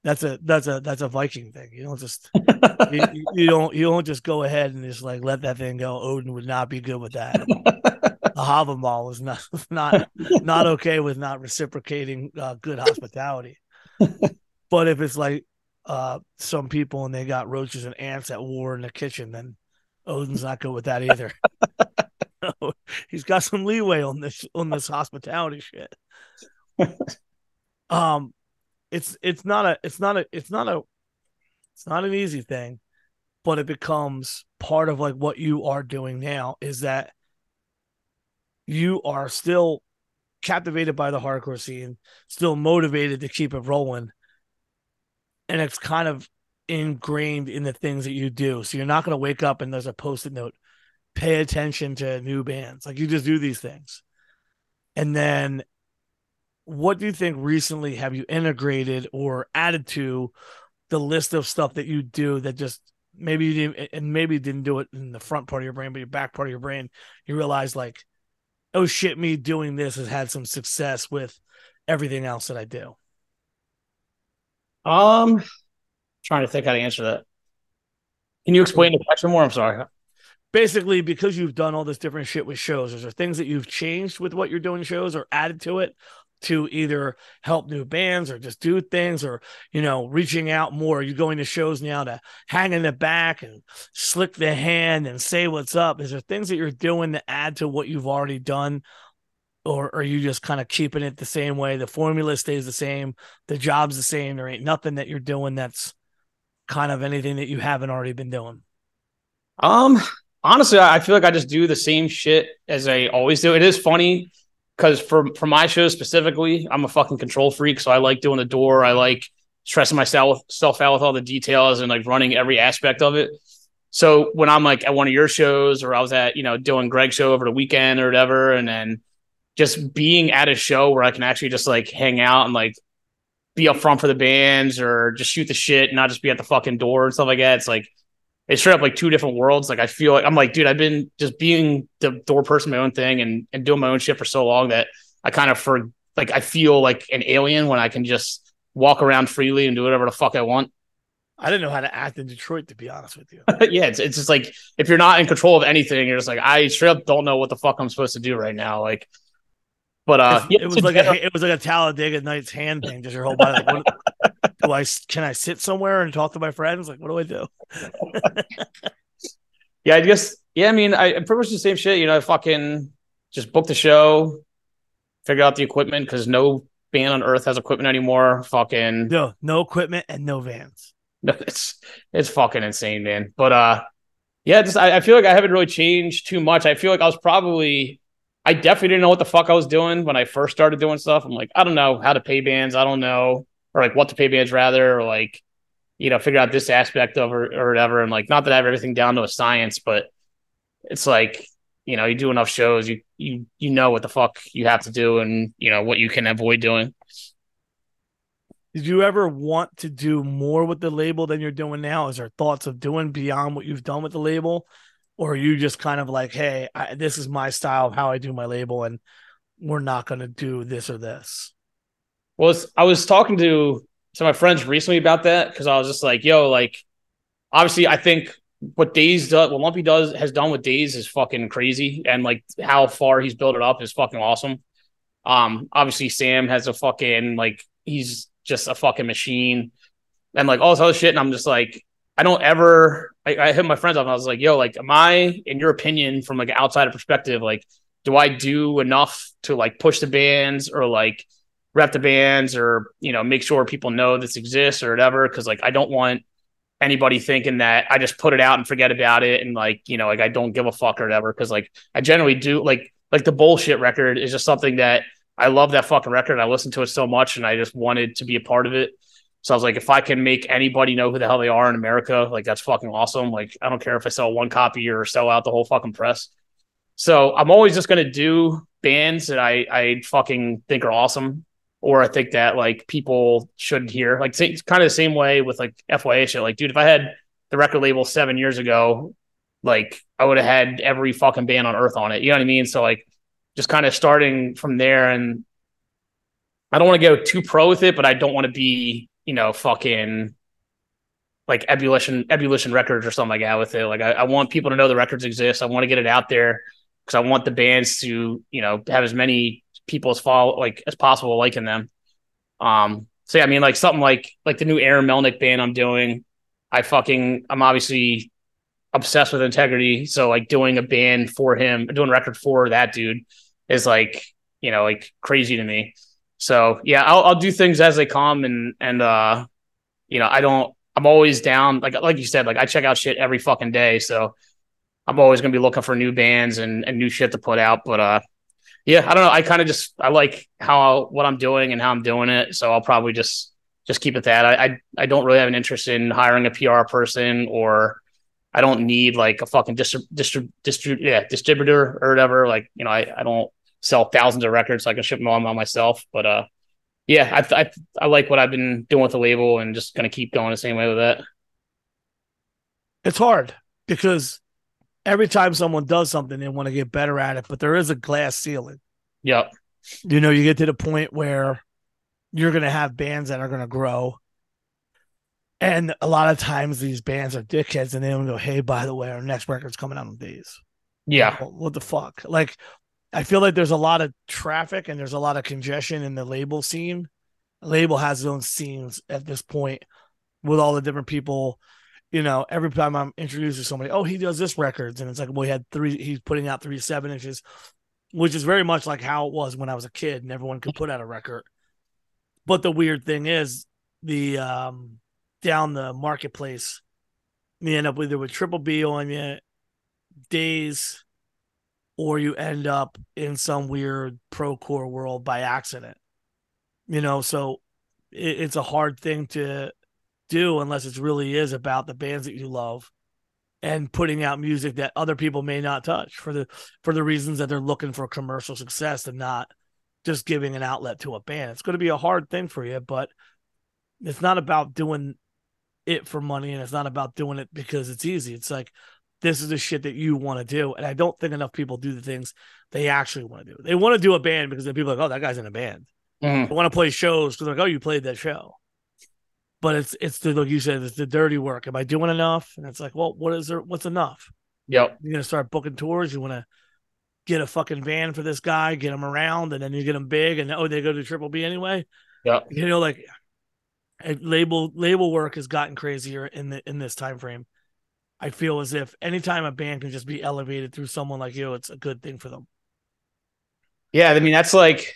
That's a that's a that's a Viking thing. You don't just you- you don't you don't just go ahead and just like let that thing go. Odin would not be good with that. The Havamal was not not not okay with not reciprocating uh, good hospitality. but if it's like uh, some people and they got roaches and ants at war in the kitchen, then Odin's not good with that either. He's got some leeway on this on this hospitality shit. um, it's it's not a it's not a it's not a it's not an easy thing, but it becomes part of like what you are doing now is that you are still captivated by the hardcore scene, still motivated to keep it rolling. And it's kind of ingrained in the things that you do. So you're not going to wake up and there's a post it note, pay attention to new bands. Like you just do these things. And then what do you think recently have you integrated or added to the list of stuff that you do that just maybe you didn't and maybe you didn't do it in the front part of your brain, but your back part of your brain, you realize like, oh shit, me doing this has had some success with everything else that I do. Um, trying to think how to answer that. Can you explain the question more? I'm sorry. Basically, because you've done all this different shit with shows, is there things that you've changed with what you're doing shows or added to it to either help new bands or just do things or, you know, reaching out more? Are you going to shows now to hang in the back and slick the hand and say what's up? Is there things that you're doing to add to what you've already done? Or are you just kind of keeping it the same way? The formula stays the same, the job's the same. There ain't nothing that you're doing that's kind of anything that you haven't already been doing. Um, honestly, I feel like I just do the same shit as I always do. It is funny because for for my show specifically, I'm a fucking control freak, so I like doing the door. I like stressing myself self out with all the details and like running every aspect of it. So when I'm like at one of your shows or I was at, you know, doing Greg's show over the weekend or whatever, and then just being at a show where I can actually just like hang out and like be up front for the bands or just shoot the shit and not just be at the fucking door and stuff like that. It's like it's straight up like two different worlds. Like I feel like I'm like, dude, I've been just being the door person, my own thing, and and doing my own shit for so long that I kind of for like I feel like an alien when I can just walk around freely and do whatever the fuck I want. I didn't know how to act in Detroit, to be honest with you. yeah, it's it's just like if you're not in control of anything, you're just like I straight up don't know what the fuck I'm supposed to do right now. Like, but uh, yeah, it was like general- a it was like a Talladega Nights hand thing. Just your whole body. Like, what, do I can I sit somewhere and talk to my friends? Like, what do I do? yeah, I guess yeah. I mean, I I'm pretty much the same shit. You know, I fucking just book the show, figure out the equipment because no band on earth has equipment anymore. Fucking No, no equipment and no vans. No, it's it's fucking insane, man. But uh yeah, just I, I feel like I haven't really changed too much. I feel like I was probably I definitely didn't know what the fuck I was doing when I first started doing stuff. I'm like, I don't know how to pay bands, I don't know, or like what to pay bands rather, or like, you know, figure out this aspect of or, or whatever. And like not that I have everything down to a science, but it's like, you know, you do enough shows, you you you know what the fuck you have to do and you know what you can avoid doing. Did you ever want to do more with the label than you're doing now? Is there thoughts of doing beyond what you've done with the label? Or are you just kind of like, hey, I, this is my style of how I do my label, and we're not going to do this or this? Well, I was talking to some of my friends recently about that because I was just like, yo, like, obviously, I think what Daze does, what Lumpy does, has done with Daze is fucking crazy, and like how far he's built it up is fucking awesome. Um, obviously, Sam has a fucking like he's just a fucking machine and like all this other shit. And I'm just like, I don't ever, I, I hit my friends up and I was like, yo, like, am I, in your opinion, from like an outsider perspective, like, do I do enough to like push the bands or like rep the bands or, you know, make sure people know this exists or whatever? Cause like, I don't want anybody thinking that I just put it out and forget about it. And like, you know, like I don't give a fuck or whatever. Cause like, I generally do like, like the bullshit record is just something that I love that fucking record. I listened to it so much and I just wanted to be a part of it. So I was like, if I can make anybody know who the hell they are in America, like that's fucking awesome. Like I don't care if I sell one copy or sell out the whole fucking press. So I'm always just gonna do bands that I I fucking think are awesome, or I think that like people should hear. Like it's kind of the same way with like FYA shit. Like, dude, if I had the record label seven years ago, like I would have had every fucking band on earth on it. You know what I mean? So like just kind of starting from there. And I don't want to go too pro with it, but I don't want to be, you know, fucking like ebullition, ebullition records or something like that with it. Like I, I want people to know the records exist. I want to get it out there because I want the bands to, you know, have as many people as follow like as possible liking them. Um, so yeah, I mean, like something like like the new Aaron Melnick band I'm doing. I fucking I'm obviously obsessed with integrity. So like doing a band for him, doing record for that dude is like you know like crazy to me. So yeah, I'll, I'll do things as they come, and and uh, you know I don't. I'm always down. Like like you said, like I check out shit every fucking day. So I'm always gonna be looking for new bands and, and new shit to put out. But uh, yeah, I don't know. I kind of just I like how what I'm doing and how I'm doing it. So I'll probably just just keep it that. I I, I don't really have an interest in hiring a PR person or I don't need like a fucking distrib- distrib- distrib- yeah, distributor or whatever. Like, you know, I, I don't sell thousands of records so I can ship them all by myself. But uh, yeah, I, I, I like what I've been doing with the label and just going to keep going the same way with that. It's hard because every time someone does something, they want to get better at it, but there is a glass ceiling. Yep. You know, you get to the point where you're going to have bands that are going to grow and a lot of times these bands are dickheads and they don't go, hey, by the way, our next record's coming out on these. Yeah. What the fuck? Like, I feel like there's a lot of traffic and there's a lot of congestion in the label scene. The label has its own scenes at this point with all the different people. You know, every time I'm introduced to somebody, oh, he does this records. And it's like, well, he had three, he's putting out three seven inches, which is very much like how it was when I was a kid and everyone could put out a record. But the weird thing is, the um down the marketplace. You end up either with triple B on you, Daze, or you end up in some weird pro core world by accident. You know, so it, it's a hard thing to do unless it really is about the bands that you love and putting out music that other people may not touch for the for the reasons that they're looking for commercial success and not just giving an outlet to a band. It's going to be a hard thing for you, but it's not about doing it for money and it's not about doing it because it's easy. It's like this is the shit that you want to do. And I don't think enough people do the things they actually want to do. They want to do a band because then people are like, oh, that guy's in a band. Mm. They want to play shows because they're like, oh, you played that show. But it's it's the like you said, it's the dirty work. Am I doing enough? And it's like, well, what is there? What's enough? Yep. You're gonna start booking tours. You want to get a fucking van for this guy, get him around, and then you get him big, and oh, they go to Triple B anyway. Yeah. You know, like label label work has gotten crazier in the in this time frame. I feel as if anytime a band can just be elevated through someone like you, it's a good thing for them. Yeah, I mean that's like,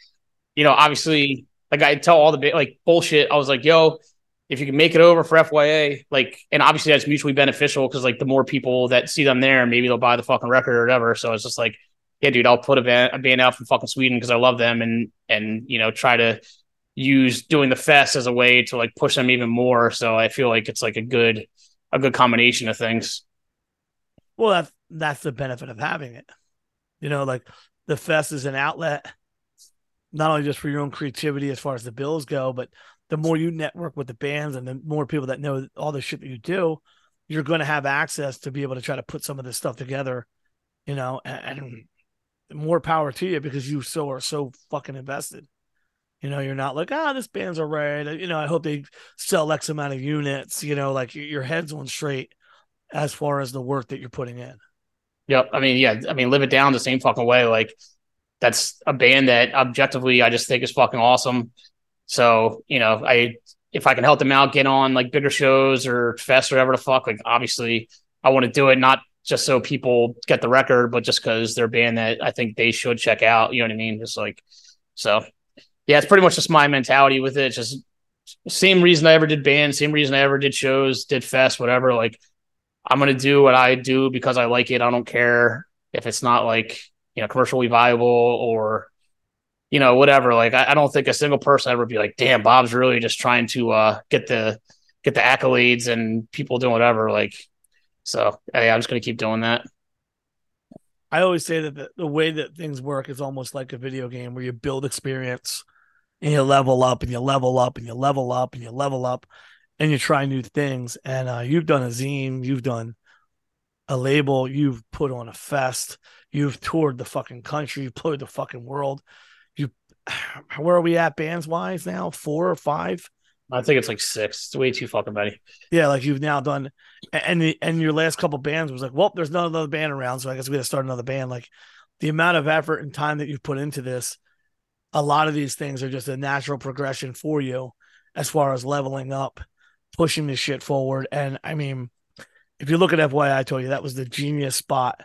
you know, obviously, like I tell all the like bullshit. I was like, yo, if you can make it over for FYA, like, and obviously that's mutually beneficial because like the more people that see them there, maybe they'll buy the fucking record or whatever. So it's just like, yeah, dude, I'll put a band, a band out from fucking Sweden because I love them and and you know try to use doing the fest as a way to like push them even more. So I feel like it's like a good a good combination of things. Well, that's that's the benefit of having it. You know, like the fest is an outlet, not only just for your own creativity as far as the bills go, but the more you network with the bands and the more people that know all the shit that you do, you're going to have access to be able to try to put some of this stuff together, you know, and, and more power to you because you so are so fucking invested. You know, you're not like, ah, oh, this band's alright. You know, I hope they sell X amount of units. You know, like your head's on straight as far as the work that you're putting in. Yep. I mean, yeah. I mean, live it down the same fucking way. Like, that's a band that objectively I just think is fucking awesome. So, you know, I if I can help them out, get on like bigger shows or fest or whatever the fuck, like obviously I want to do it, not just so people get the record, but just because they're a band that I think they should check out. You know what I mean? Just like so yeah, it's pretty much just my mentality with it. Just same reason I ever did bands, same reason I ever did shows, did fest, whatever. Like I'm gonna do what I do because I like it. I don't care if it's not like you know commercially viable or you know whatever like I, I, don't think a single person ever be like damn bob's really just trying to uh get the get the accolades and people doing whatever like so yeah i'm just gonna keep doing that i always say that the, the way that things work is almost like a video game where you build experience and you level up and you level up and you level up and you level up and you try new things and uh, you've done a zine you've done a label you've put on a fest You've toured the fucking country. You've toured the fucking world. Where are we at bands wise now? Four or five? I think it's like six. It's way too fucking many. Yeah, like you've now done, and the, and your last couple bands was like, well, there's not another band around, so I guess we got to start another band. Like the amount of effort and time that you've put into this, a lot of these things are just a natural progression for you as far as leveling up, pushing this shit forward. And I mean, if you look at FYA, I told you that was the genius spot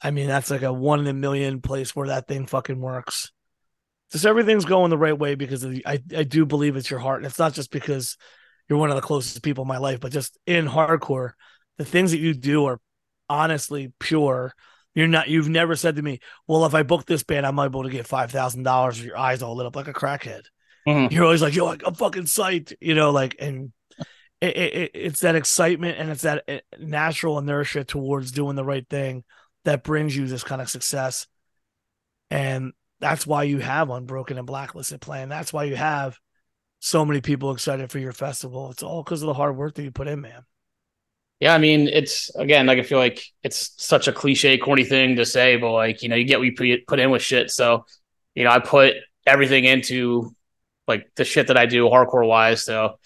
I mean, that's like a one in a million place where that thing fucking works. Just everything's going the right way because the, I, I do believe it's your heart. And it's not just because you're one of the closest people in my life, but just in hardcore, the things that you do are honestly pure. You're not, you've never said to me, well, if I book this band, I'm able to get $5,000 your eyes all lit up like a crackhead. Mm-hmm. You're always like, yo, I'm fucking psyched, you know, like, and it, it, it's that excitement and it's that eh, natural inertia towards doing the right thing that brings you this kind of success. And that's why you have Unbroken and Blacklisted playing. That's why you have so many people excited for your festival. It's all because of the hard work that you put in, man. Yeah, I mean, it's again, like I feel like it's such a cliche, corny thing to say, but like you know, you get what you put in with shit. So, you know, I put everything into like the shit that I do, hardcore wise. So,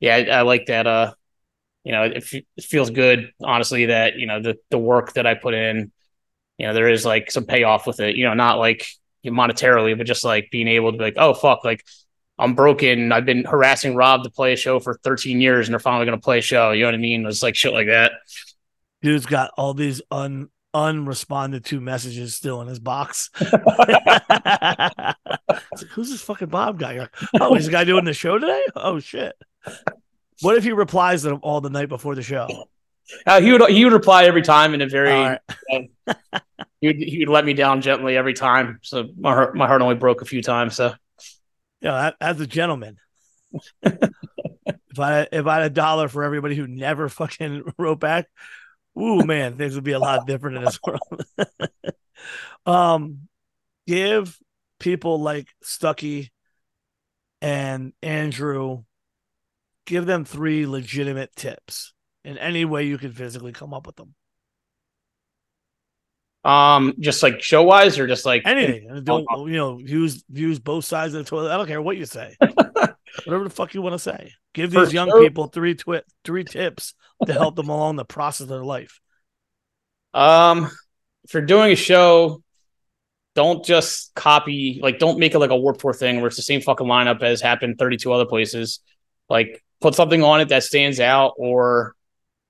yeah, I, I like that. Uh, you know, it, it feels good, honestly, that you know the the work that I put in you know, there is like some payoff with it, you know, not like monetarily, but just like being able to be like, oh, fuck, like Unbroken. I've been harassing Rob to play a show for 13 years and they're finally going to play a show. You know what I mean? It's like shit like that. Dude's got all these un unresponded to messages still in his box. Who's this fucking Bob guy? Oh, he's the guy doing the show today? Oh shit. What if he replies to them all the night before the show? Uh, he would he would reply every time in a very right. uh, he would he would let me down gently every time. So my heart my heart only broke a few times. So yeah, as a gentleman, if I if I had a dollar for everybody who never fucking wrote back, ooh man, things would be a lot different in this world. um, give people like Stucky and Andrew, give them three legitimate tips in any way you can physically come up with them. Um, just like show wise, or just like anything. Don't you know? Use use both sides of the toilet. I don't care what you say. Whatever the fuck you want to say. Give these For young sure. people three twi- three tips to help them along the process of their life. Um, if you're doing a show, don't just copy. Like, don't make it like a Warped Tour thing where it's the same fucking lineup as happened 32 other places. Like, put something on it that stands out, or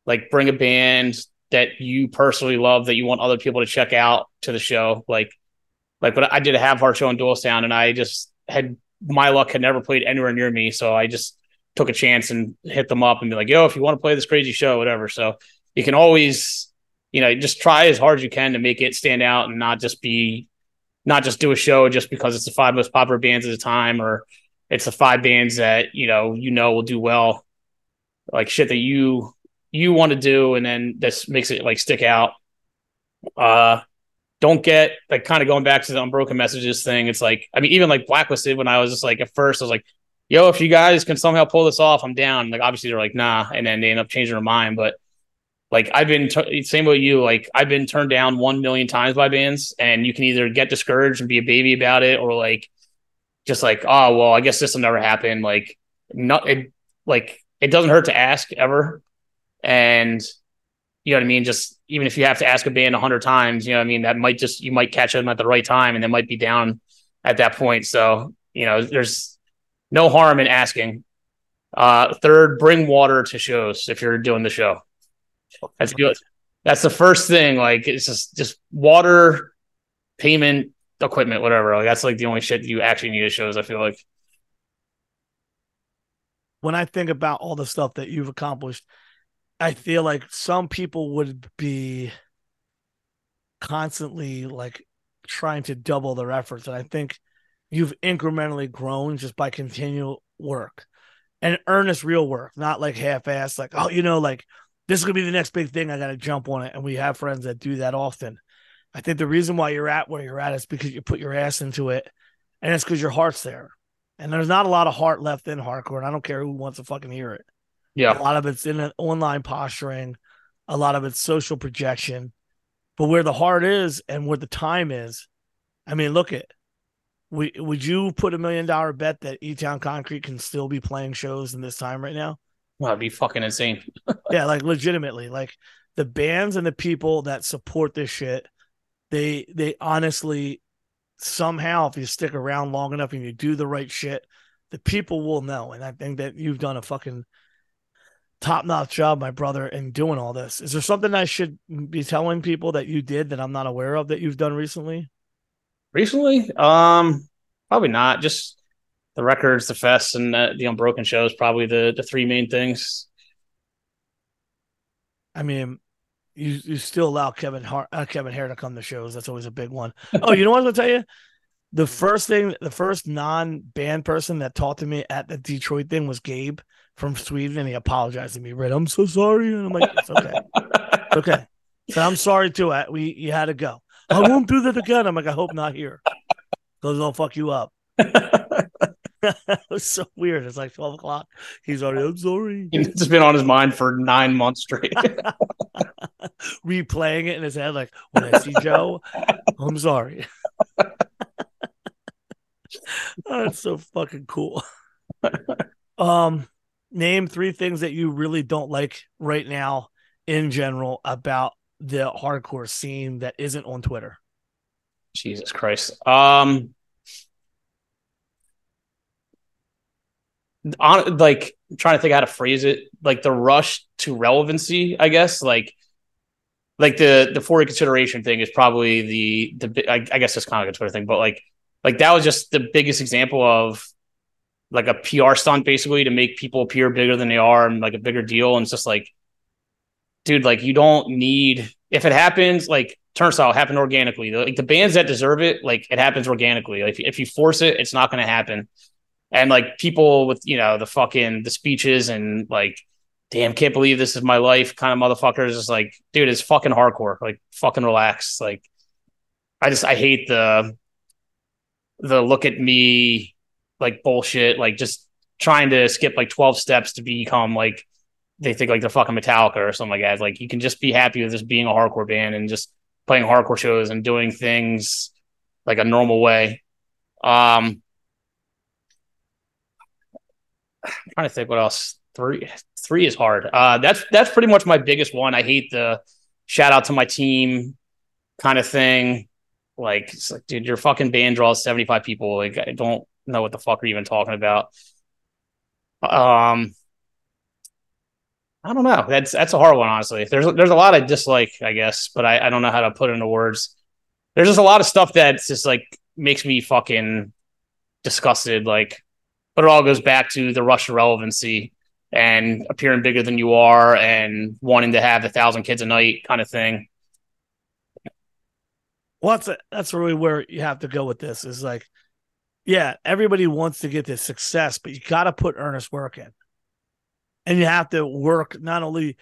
like bring a band that you personally love that you want other people to check out to the show. Like, like what I did a half heart show in Doylestown, and I just had my luck had never played anywhere near me, so I just took a chance and hit them up and be like, "Yo, if you want to play this crazy show, whatever." So you can always, you know, just try as hard as you can to make it stand out and not just be, not just do a show just because it's the five most popular bands at the time or it's the five bands that you know you know will do well, like shit that you you want to do, and then this makes it like stick out. Uh, don't get like kind of going back to the unbroken messages thing. It's like I mean, even like blacklisted when I was just like at first I was like, yo, if you guys can somehow pull this off, I'm down. Like obviously they're like, nah, and then they end up changing their mind. But like I've been t- same with you. Like I've been turned down one million times by bands, and you can either get discouraged and be a baby about it, or like just like, oh well, I guess this will never happen. Like not it, like it doesn't hurt to ask ever, and you know what I mean. Just even if you have to ask a band a hundred times, you know what I mean. That might just you might catch them at the right time, and they might be down at that point. So you know, there's no harm in asking. Uh, third, bring water to shows if you're doing the show. That's good. That's the first thing. Like it's just just water, payment, equipment, whatever. Like that's like the only shit you actually need at shows. I feel like. When I think about all the stuff that you've accomplished, I feel like some people would be constantly like trying to double their efforts, and I think you've incrementally grown just by continual work and earnest real work, not like half-assed, like oh, you know, like this is gonna be the next big thing. I got to jump on it, and we have friends that do that often. I think the reason why you're at where you're at is because you put your ass into it, and it's because your heart's there. And there's not a lot of heart left in hardcore, and I don't care who wants to fucking hear it. Yeah, a lot of it's in an online posturing, a lot of it's social projection, but where the heart is and where the time is, I mean, look at. We, would you put a million dollar bet that E Town Concrete can still be playing shows in this time right now? Well, that'd be fucking insane. yeah, like legitimately, like the bands and the people that support this shit, they they honestly somehow, if you stick around long enough and you do the right shit, the people will know. And I think that you've done a fucking top notch job, my brother, in doing all this. Is there something I should be telling people that you did that I'm not aware of that you've done recently? Recently, um, probably not. Just the records, the fests, and the, the unbroken shows. Probably the the three main things. I mean, you you still allow Kevin Hart, uh, Kevin Hare to come to shows. That's always a big one. Oh, you know what I'm gonna tell you? The first thing, the first non-band person that talked to me at the Detroit thing was Gabe from Sweden, and he apologized to me. Right, I'm so sorry, and I'm like, it's okay, it's okay. So I'm sorry too. I, we you had to go. I won't do that again. I'm like, I hope not here. Those don't fuck you up. it was so weird. It's like 12 o'clock. He's already, I'm sorry. It's been on his mind for nine months straight. Replaying it in his head, like, when I see Joe, I'm sorry. that's so fucking cool. um, name three things that you really don't like right now in general about the hardcore scene that isn't on Twitter. Jesus Christ. Um, on like I'm trying to think how to phrase it, like the rush to relevancy, I guess. Like, like the the for consideration thing is probably the the I, I guess it's kind of like a Twitter thing, but like like that was just the biggest example of like a PR stunt basically to make people appear bigger than they are and like a bigger deal. And it's just like, dude, like you don't need if it happens, like turnstile happen organically. Like the bands that deserve it, like it happens organically. Like if you force it, it's not going to happen. And like people with you know the fucking the speeches and like, damn, can't believe this is my life kind of motherfuckers. Is like, dude, it's fucking hardcore. Like fucking relax. Like, I just I hate the the look at me like bullshit. Like just trying to skip like twelve steps to become like they think like they're fucking Metallica or something like that. Like you can just be happy with just being a hardcore band and just playing hardcore shows and doing things like a normal way. Um, I'm trying to think what else. Three, three is hard. Uh, that's that's pretty much my biggest one. I hate the shout out to my team kind of thing. Like, it's like, dude, your fucking band draws 75 people. Like, I don't know what the fuck are you even talking about. Um, I don't know. That's that's a hard one, honestly. There's there's a lot I dislike, I guess, but I, I don't know how to put it into words. There's just a lot of stuff that's just like makes me fucking disgusted. Like, but it all goes back to the rush of relevancy and appearing bigger than you are and wanting to have a thousand kids a night kind of thing. Well, that's that's really where you have to go with this. Is like, yeah, everybody wants to get this success, but you got to put earnest work in, and you have to work not only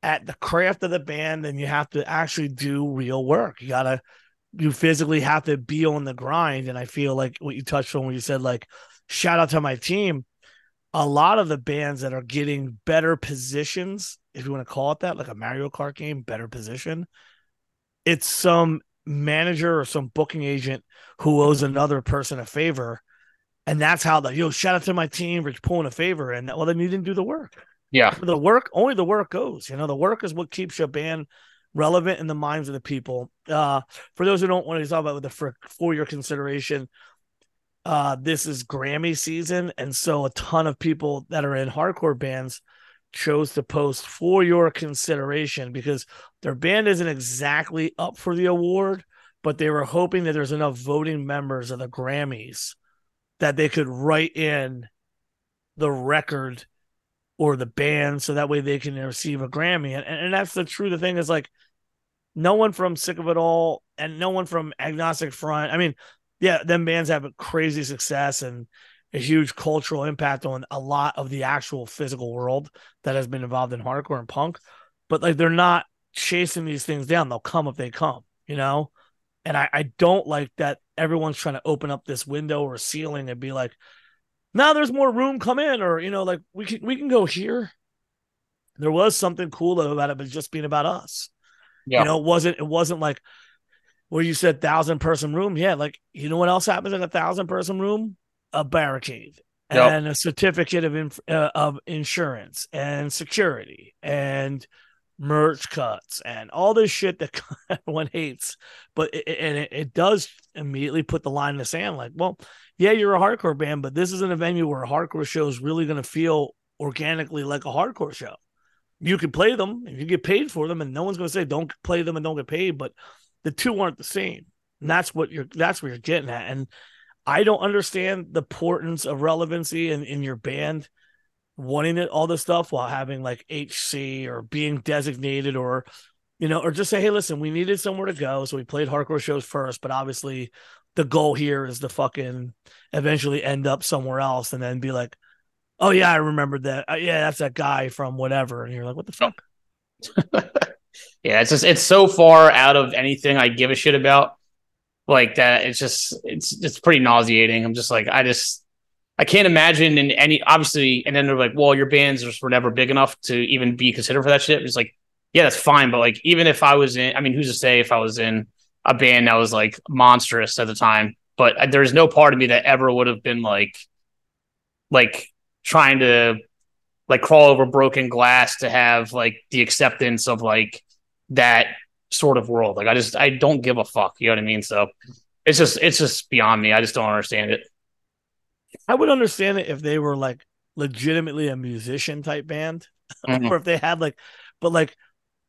at the craft of the band, and you have to actually do real work. You gotta, you physically have to be on the grind. And I feel like what you touched on when you said like shout out to my team. a lot of the bands that are getting better positions, if you want to call it that, like a Mario Kart game, better position, it's some manager or some booking agent who owes another person a favor. And that's how the yo shout out to my team for pulling a favor. And well, then you didn't do the work. Yeah. The work, only the work goes. You know, the work is what keeps your band relevant in the minds of the people. Uh, for those who don't want to talk about with the for, for your consideration, uh, this is Grammy season, and so a ton of people that are in hardcore bands chose to post for your consideration because their band isn't exactly up for the award, but they were hoping that there's enough voting members of the Grammys that they could write in the record or the band so that way they can receive a Grammy. And, and that's the true the thing is like no one from Sick of It All and no one from Agnostic Front. I mean, yeah, them bands have a crazy success and a huge cultural impact on a lot of the actual physical world that has been involved in hardcore and punk. But like they're not chasing these things down. They'll come if they come, you know? And I, I don't like that everyone's trying to open up this window or ceiling and be like, now there's more room, come in, or you know, like we can we can go here. There was something cool about it, but just being about us. Yeah. You know, it wasn't it wasn't like where you said thousand person room. Yeah, like you know what else happens in a thousand person room? A barricade yep. and a certificate of inf- uh, of insurance and security and merch cuts and all this shit that one hates. But it, and it, it does immediately put the line in the sand. Like, well, yeah, you're a hardcore band, but this isn't a venue where a hardcore show is really going to feel organically like a hardcore show. You can play them and you get paid for them, and no one's going to say don't play them and don't get paid. But the two aren't the same. And that's what you're that's what you're getting at. And I don't understand the importance of relevancy in, in your band wanting it all this stuff while having like HC or being designated or you know, or just say, hey, listen, we needed somewhere to go. So we played hardcore shows first, but obviously the goal here is to fucking eventually end up somewhere else and then be like, oh yeah, I remembered that. Uh, yeah, that's that guy from whatever. And you're like, what the fuck? yeah, it's just it's so far out of anything I give a shit about. Like that, it's just it's it's pretty nauseating. I'm just like I just I can't imagine in any obviously, and then they're like, well, your bands were never big enough to even be considered for that shit. It's like, yeah, that's fine, but like even if I was in, I mean, who's to say if I was in a band that was like monstrous at the time? But there's no part of me that ever would have been like, like trying to like crawl over broken glass to have like the acceptance of like that sort of world. Like I just I don't give a fuck. You know what I mean? So it's just it's just beyond me. I just don't understand it. I would understand it if they were like legitimately a musician type band, mm-hmm. or if they had like, but like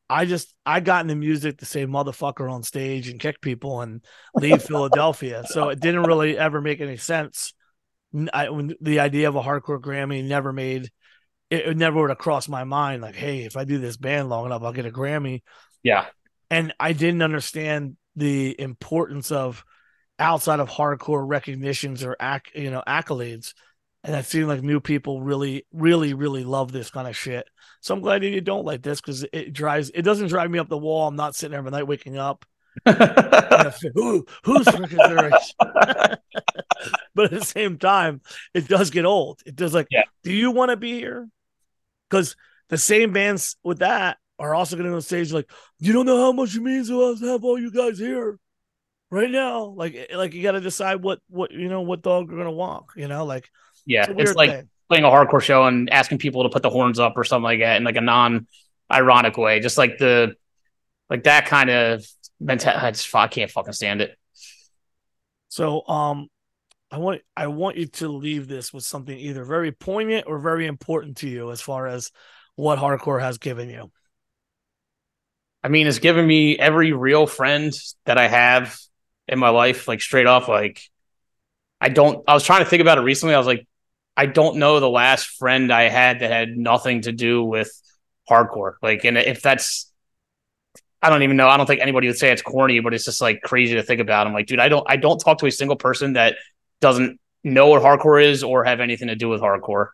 I just I got into music to say motherfucker on stage and kick people and leave Philadelphia, so it didn't really ever make any sense. I, when the idea of a hardcore Grammy never made it, it never would have crossed my mind like, hey, if I do this band long enough, I'll get a Grammy. Yeah. And I didn't understand the importance of outside of hardcore recognitions or you know accolades. And I feel like new people really, really, really love this kind of shit. So I'm glad that you don't like this because it drives. It doesn't drive me up the wall. I'm not sitting every night waking up. Who, who's consideration? but at the same time, it does get old. It does like, yeah. do you want to be here? Because the same bands with that are also going to go on stage like, you don't know how much it means to us to have all you guys here right now. Like, eh, like you got to decide what, what, you know, what dog you're going to walk, you know, like, yeah, it's, it's like thing. playing a hardcore show and asking people to put the horns up or something like that in like a non ironic way. Just like the, like that kind of mentality. I just, I can't fucking stand it. So, um, I want I want you to leave this with something either very poignant or very important to you as far as what hardcore has given you. I mean, it's given me every real friend that I have in my life, like straight off. Like, I don't. I was trying to think about it recently. I was like, I don't know the last friend I had that had nothing to do with hardcore. Like, and if that's, I don't even know. I don't think anybody would say it's corny, but it's just like crazy to think about. I'm like, dude, I don't, I don't talk to a single person that doesn't know what hardcore is or have anything to do with hardcore.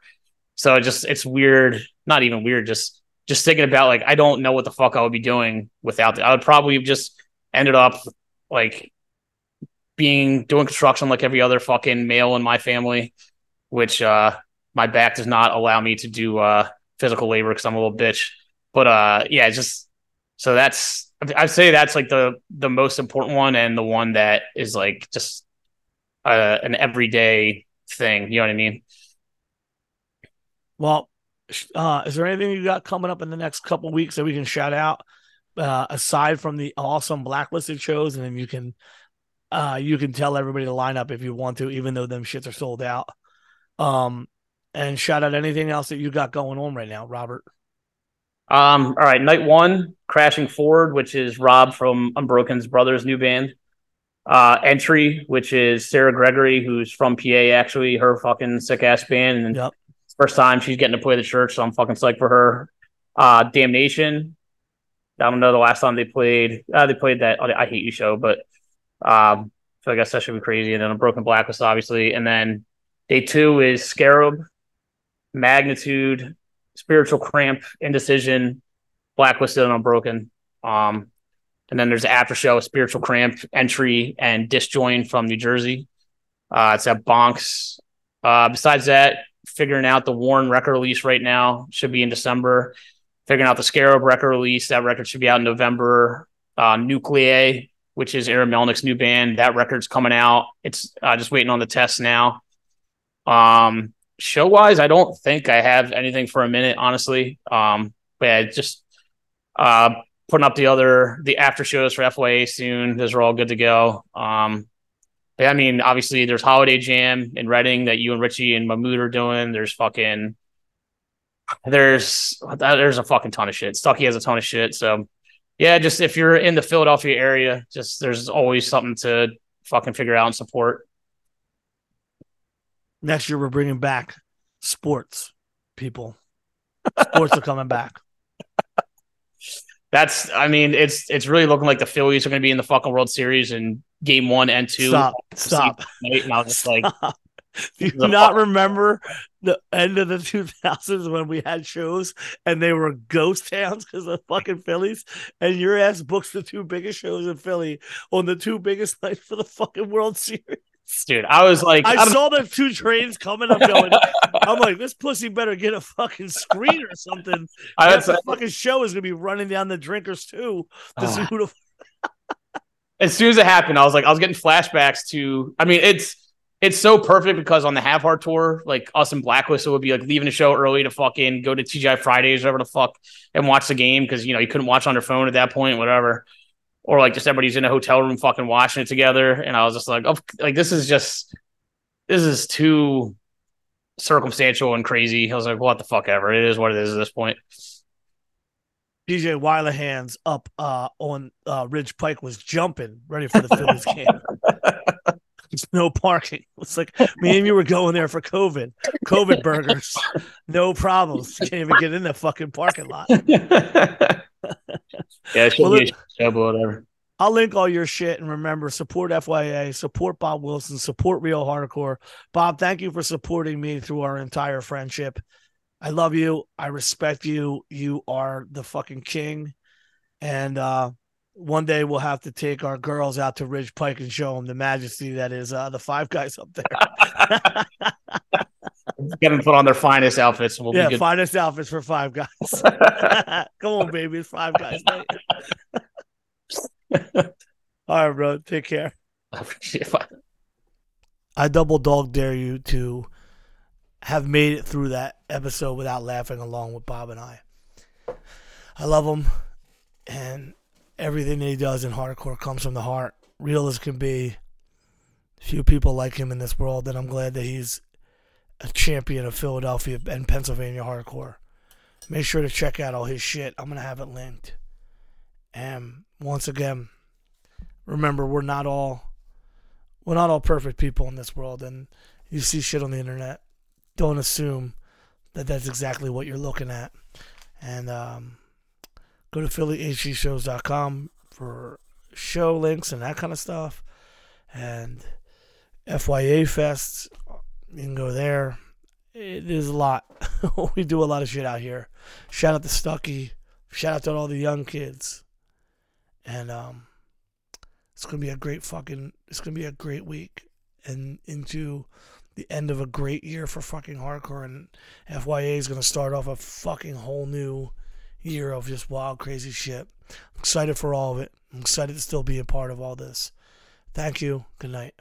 So it just it's weird, not even weird, just just thinking about like I don't know what the fuck I would be doing without it. I would probably just ended up like being doing construction like every other fucking male in my family, which uh my back does not allow me to do uh, physical labor because I'm a little bitch. But uh, yeah, just so that's I'd say that's like the the most important one and the one that is like just uh, an everyday thing. You know what I mean? Well, uh, is there anything you got coming up in the next couple weeks that we can shout out uh, aside from the awesome blacklisted shows, and then you can uh, you can tell everybody to line up if you want to, even though them shits are sold out. Um, and shout out anything else that you got going on right now, Robert. Um, all right, night one, crashing forward, which is Rob from Unbroken's brother's new band. Uh, entry, which is Sarah Gregory, who's from PA, actually, her fucking sick ass band, and Yep. First time she's getting to play the church, so I'm fucking psyched for her. Uh, Damnation. I don't know the last time they played. Uh, they played that I Hate You show, but um, so I guess that should be crazy. And then Unbroken Blacklist, obviously, and then day two is Scarab, Magnitude, Spiritual Cramp, Indecision, Blacklisted and Unbroken. Um, and then there's the after show, Spiritual Cramp, Entry, and Disjoin from New Jersey. Uh, it's at Bonks. Uh, besides that, figuring out the Warren record release right now should be in December. Figuring out the Scarab record release, that record should be out in November. Uh, Nuclei, which is Aaron Melnick's new band, that record's coming out. It's uh, just waiting on the test now. Um, show wise, I don't think I have anything for a minute, honestly. Um, but yeah, just uh, putting up the other the after shows for FYA soon. Those are all good to go. Um, I mean, obviously, there's Holiday Jam in Reading that you and Richie and Mahmood are doing. There's fucking there's there's a fucking ton of shit. Stucky has a ton of shit. So yeah, just if you're in the Philadelphia area, just there's always something to fucking figure out and support. Next year, we're bringing back sports, people. Sports are coming back. That's, I mean, it's it's really looking like the Phillies are going to be in the fucking World Series in Game One and Two. Stop. Stop. And I was just like. Do you not remember the end of the 2000s when we had shows and they were ghost towns because of fucking Phillies? And your ass books the two biggest shows in Philly on the two biggest nights for the fucking World Series. Dude, I was like, I I saw the two trains coming. I'm going, I'm like, this pussy better get a fucking screen or something. I was, the fucking show is gonna be running down the drinkers too to see Ah. who the as soon as it happened, I was like, I was getting flashbacks to. I mean, it's it's so perfect because on the Have Heart tour, like us and Blacklist would be like leaving the show early to fucking go to TGI Fridays, or whatever the fuck, and watch the game because you know you couldn't watch on your phone at that point, whatever. Or like just everybody's in a hotel room fucking watching it together, and I was just like, oh, like this is just this is too circumstantial and crazy. I was like, what the fuck ever. It is what it is at this point. DJ Weilahands up uh, on uh, Ridge Pike was jumping, ready for the Phillies game. There's no parking. It's like me and you were going there for COVID. COVID burgers, no problems. Can't even get in the fucking parking lot. yeah, it should Well, be a show, whatever. I'll link all your shit and remember support FYA, support Bob Wilson, support Real Hardcore. Bob, thank you for supporting me through our entire friendship. I love you. I respect you. You are the fucking king. And uh one day we'll have to take our girls out to Ridge Pike and show them the majesty that is uh the five guys up there. Get them put on their finest outfits. And we'll yeah, be good. finest outfits for five guys. Come on, baby. It's five guys. all right, bro. Take care. I double dog dare you to have made it through that episode without laughing along with Bob and I. I love him, and everything that he does in hardcore comes from the heart. Real as can be. Few people like him in this world, and I'm glad that he's a champion of Philadelphia and Pennsylvania hardcore. Make sure to check out all his shit. I'm gonna have it linked. And once again, remember we're not all we're not all perfect people in this world and you see shit on the internet don't assume that that's exactly what you're looking at and um, go to phillyhcshows.com for show links and that kind of stuff and fya fests you can go there it is a lot we do a lot of shit out here shout out to stucky shout out to all the young kids and um it's gonna be a great fucking. It's gonna be a great week, and into the end of a great year for fucking hardcore, and FYA is gonna start off a fucking whole new year of just wild, crazy shit. I'm excited for all of it. I'm excited to still be a part of all this. Thank you. Good night.